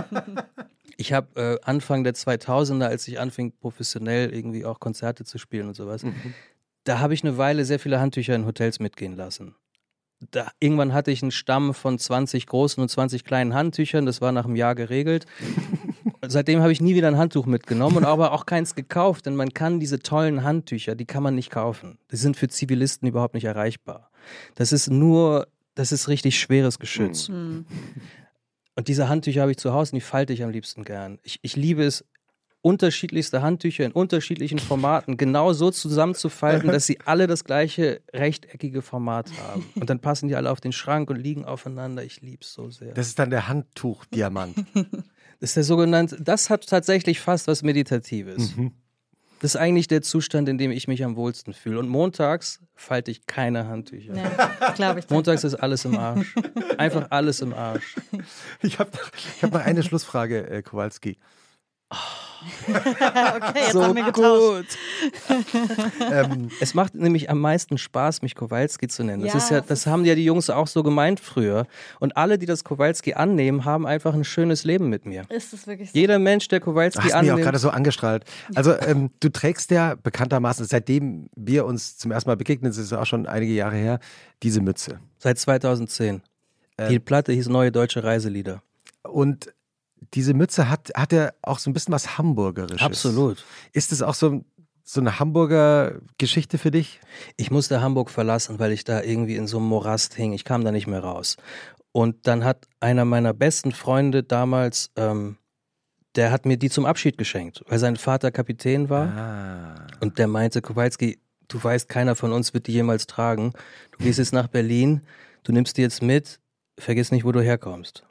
Ich habe äh, Anfang der 2000er, als ich anfing, professionell irgendwie auch Konzerte zu spielen und sowas, mhm. da habe ich eine Weile sehr viele Handtücher in Hotels mitgehen lassen da, irgendwann hatte ich einen Stamm von 20 großen und 20 kleinen Handtüchern. Das war nach einem Jahr geregelt. <laughs> Seitdem habe ich nie wieder ein Handtuch mitgenommen und aber auch keins gekauft, denn man kann diese tollen Handtücher, die kann man nicht kaufen. Die sind für Zivilisten überhaupt nicht erreichbar. Das ist nur, das ist richtig schweres Geschütz. Mhm. Und diese Handtücher habe ich zu Hause und die falte ich am liebsten gern. Ich, ich liebe es, unterschiedlichste Handtücher in unterschiedlichen Formaten genau so zusammenzufalten, dass sie alle das gleiche rechteckige Format haben. Und dann passen die alle auf den Schrank und liegen aufeinander. Ich liebe es so sehr. Das ist dann der Handtuch-Diamant. das ist der sogenannte, das hat tatsächlich fast was Meditatives. Mhm. Das ist eigentlich der Zustand, in dem ich mich am wohlsten fühle. Und montags falte ich keine Handtücher. Ja, ich. Montags ist alles im Arsch. Einfach alles im Arsch. Ich habe noch, hab noch eine Schlussfrage, äh, Kowalski. Oh. <laughs> okay, jetzt so haben wir gut. ähm, es macht nämlich am meisten Spaß, mich Kowalski zu nennen. Das, ja, ist ja, das haben ja die Jungs auch so gemeint früher. Und alle, die das Kowalski annehmen, haben einfach ein schönes Leben mit mir. Ist das wirklich so? Jeder Mensch, der Kowalski Hast annimmt. mich auch gerade so angestrahlt. Also ähm, du trägst ja bekanntermaßen, seitdem wir uns zum ersten Mal begegnen, das ist auch schon einige Jahre her, diese Mütze. Seit 2010. Äh, die Platte hieß Neue Deutsche Reiselieder. Und diese Mütze hat, hat ja auch so ein bisschen was Hamburgerisches. Absolut. Ist es auch so, so eine Hamburger Geschichte für dich? Ich musste Hamburg verlassen, weil ich da irgendwie in so einem Morast hing. Ich kam da nicht mehr raus. Und dann hat einer meiner besten Freunde damals, ähm, der hat mir die zum Abschied geschenkt, weil sein Vater Kapitän war. Ah. Und der meinte, Kowalski, du weißt, keiner von uns wird die jemals tragen. Du gehst jetzt nach Berlin, du nimmst die jetzt mit, vergiss nicht, wo du herkommst.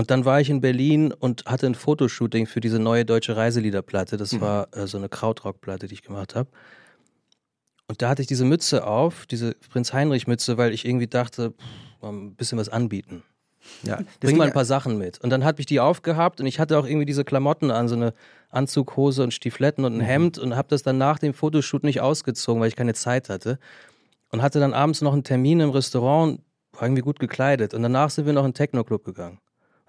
Und dann war ich in Berlin und hatte ein Fotoshooting für diese neue deutsche Reiseliederplatte. Das mhm. war äh, so eine Krautrockplatte, die ich gemacht habe. Und da hatte ich diese Mütze auf, diese Prinz Heinrich Mütze, weil ich irgendwie dachte, pff, ein bisschen was anbieten. Ja, Bring mal ein paar Sachen mit. Und dann habe ich die aufgehabt und ich hatte auch irgendwie diese Klamotten an, so eine Anzughose und Stiefletten und ein mhm. Hemd und habe das dann nach dem Fotoshoot nicht ausgezogen, weil ich keine Zeit hatte. Und hatte dann abends noch einen Termin im Restaurant, war irgendwie gut gekleidet. Und danach sind wir noch in den Techno-Club gegangen.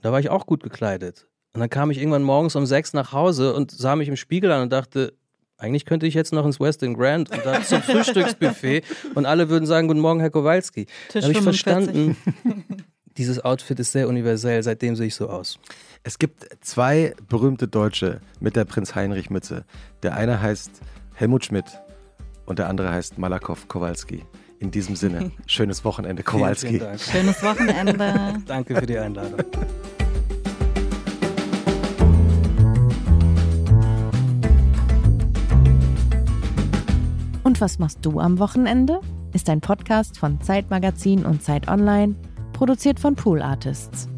Da war ich auch gut gekleidet. Und dann kam ich irgendwann morgens um sechs nach Hause und sah mich im Spiegel an und dachte, eigentlich könnte ich jetzt noch ins Westin Grand und dann zum <laughs> Frühstücksbuffet und alle würden sagen, guten Morgen, Herr Kowalski. Da habe ich verstanden, <laughs> dieses Outfit ist sehr universell, seitdem sehe ich so aus. Es gibt zwei berühmte Deutsche mit der Prinz Heinrich Mütze. Der eine heißt Helmut Schmidt und der andere heißt Malakow Kowalski. In diesem Sinne, <laughs> schönes Wochenende, Kowalski. Vielen, vielen Schönes Wochenende. <laughs> Danke für die Einladung. Und was machst du am Wochenende? Ist ein Podcast von Zeitmagazin und Zeit Online, produziert von Pool Artists.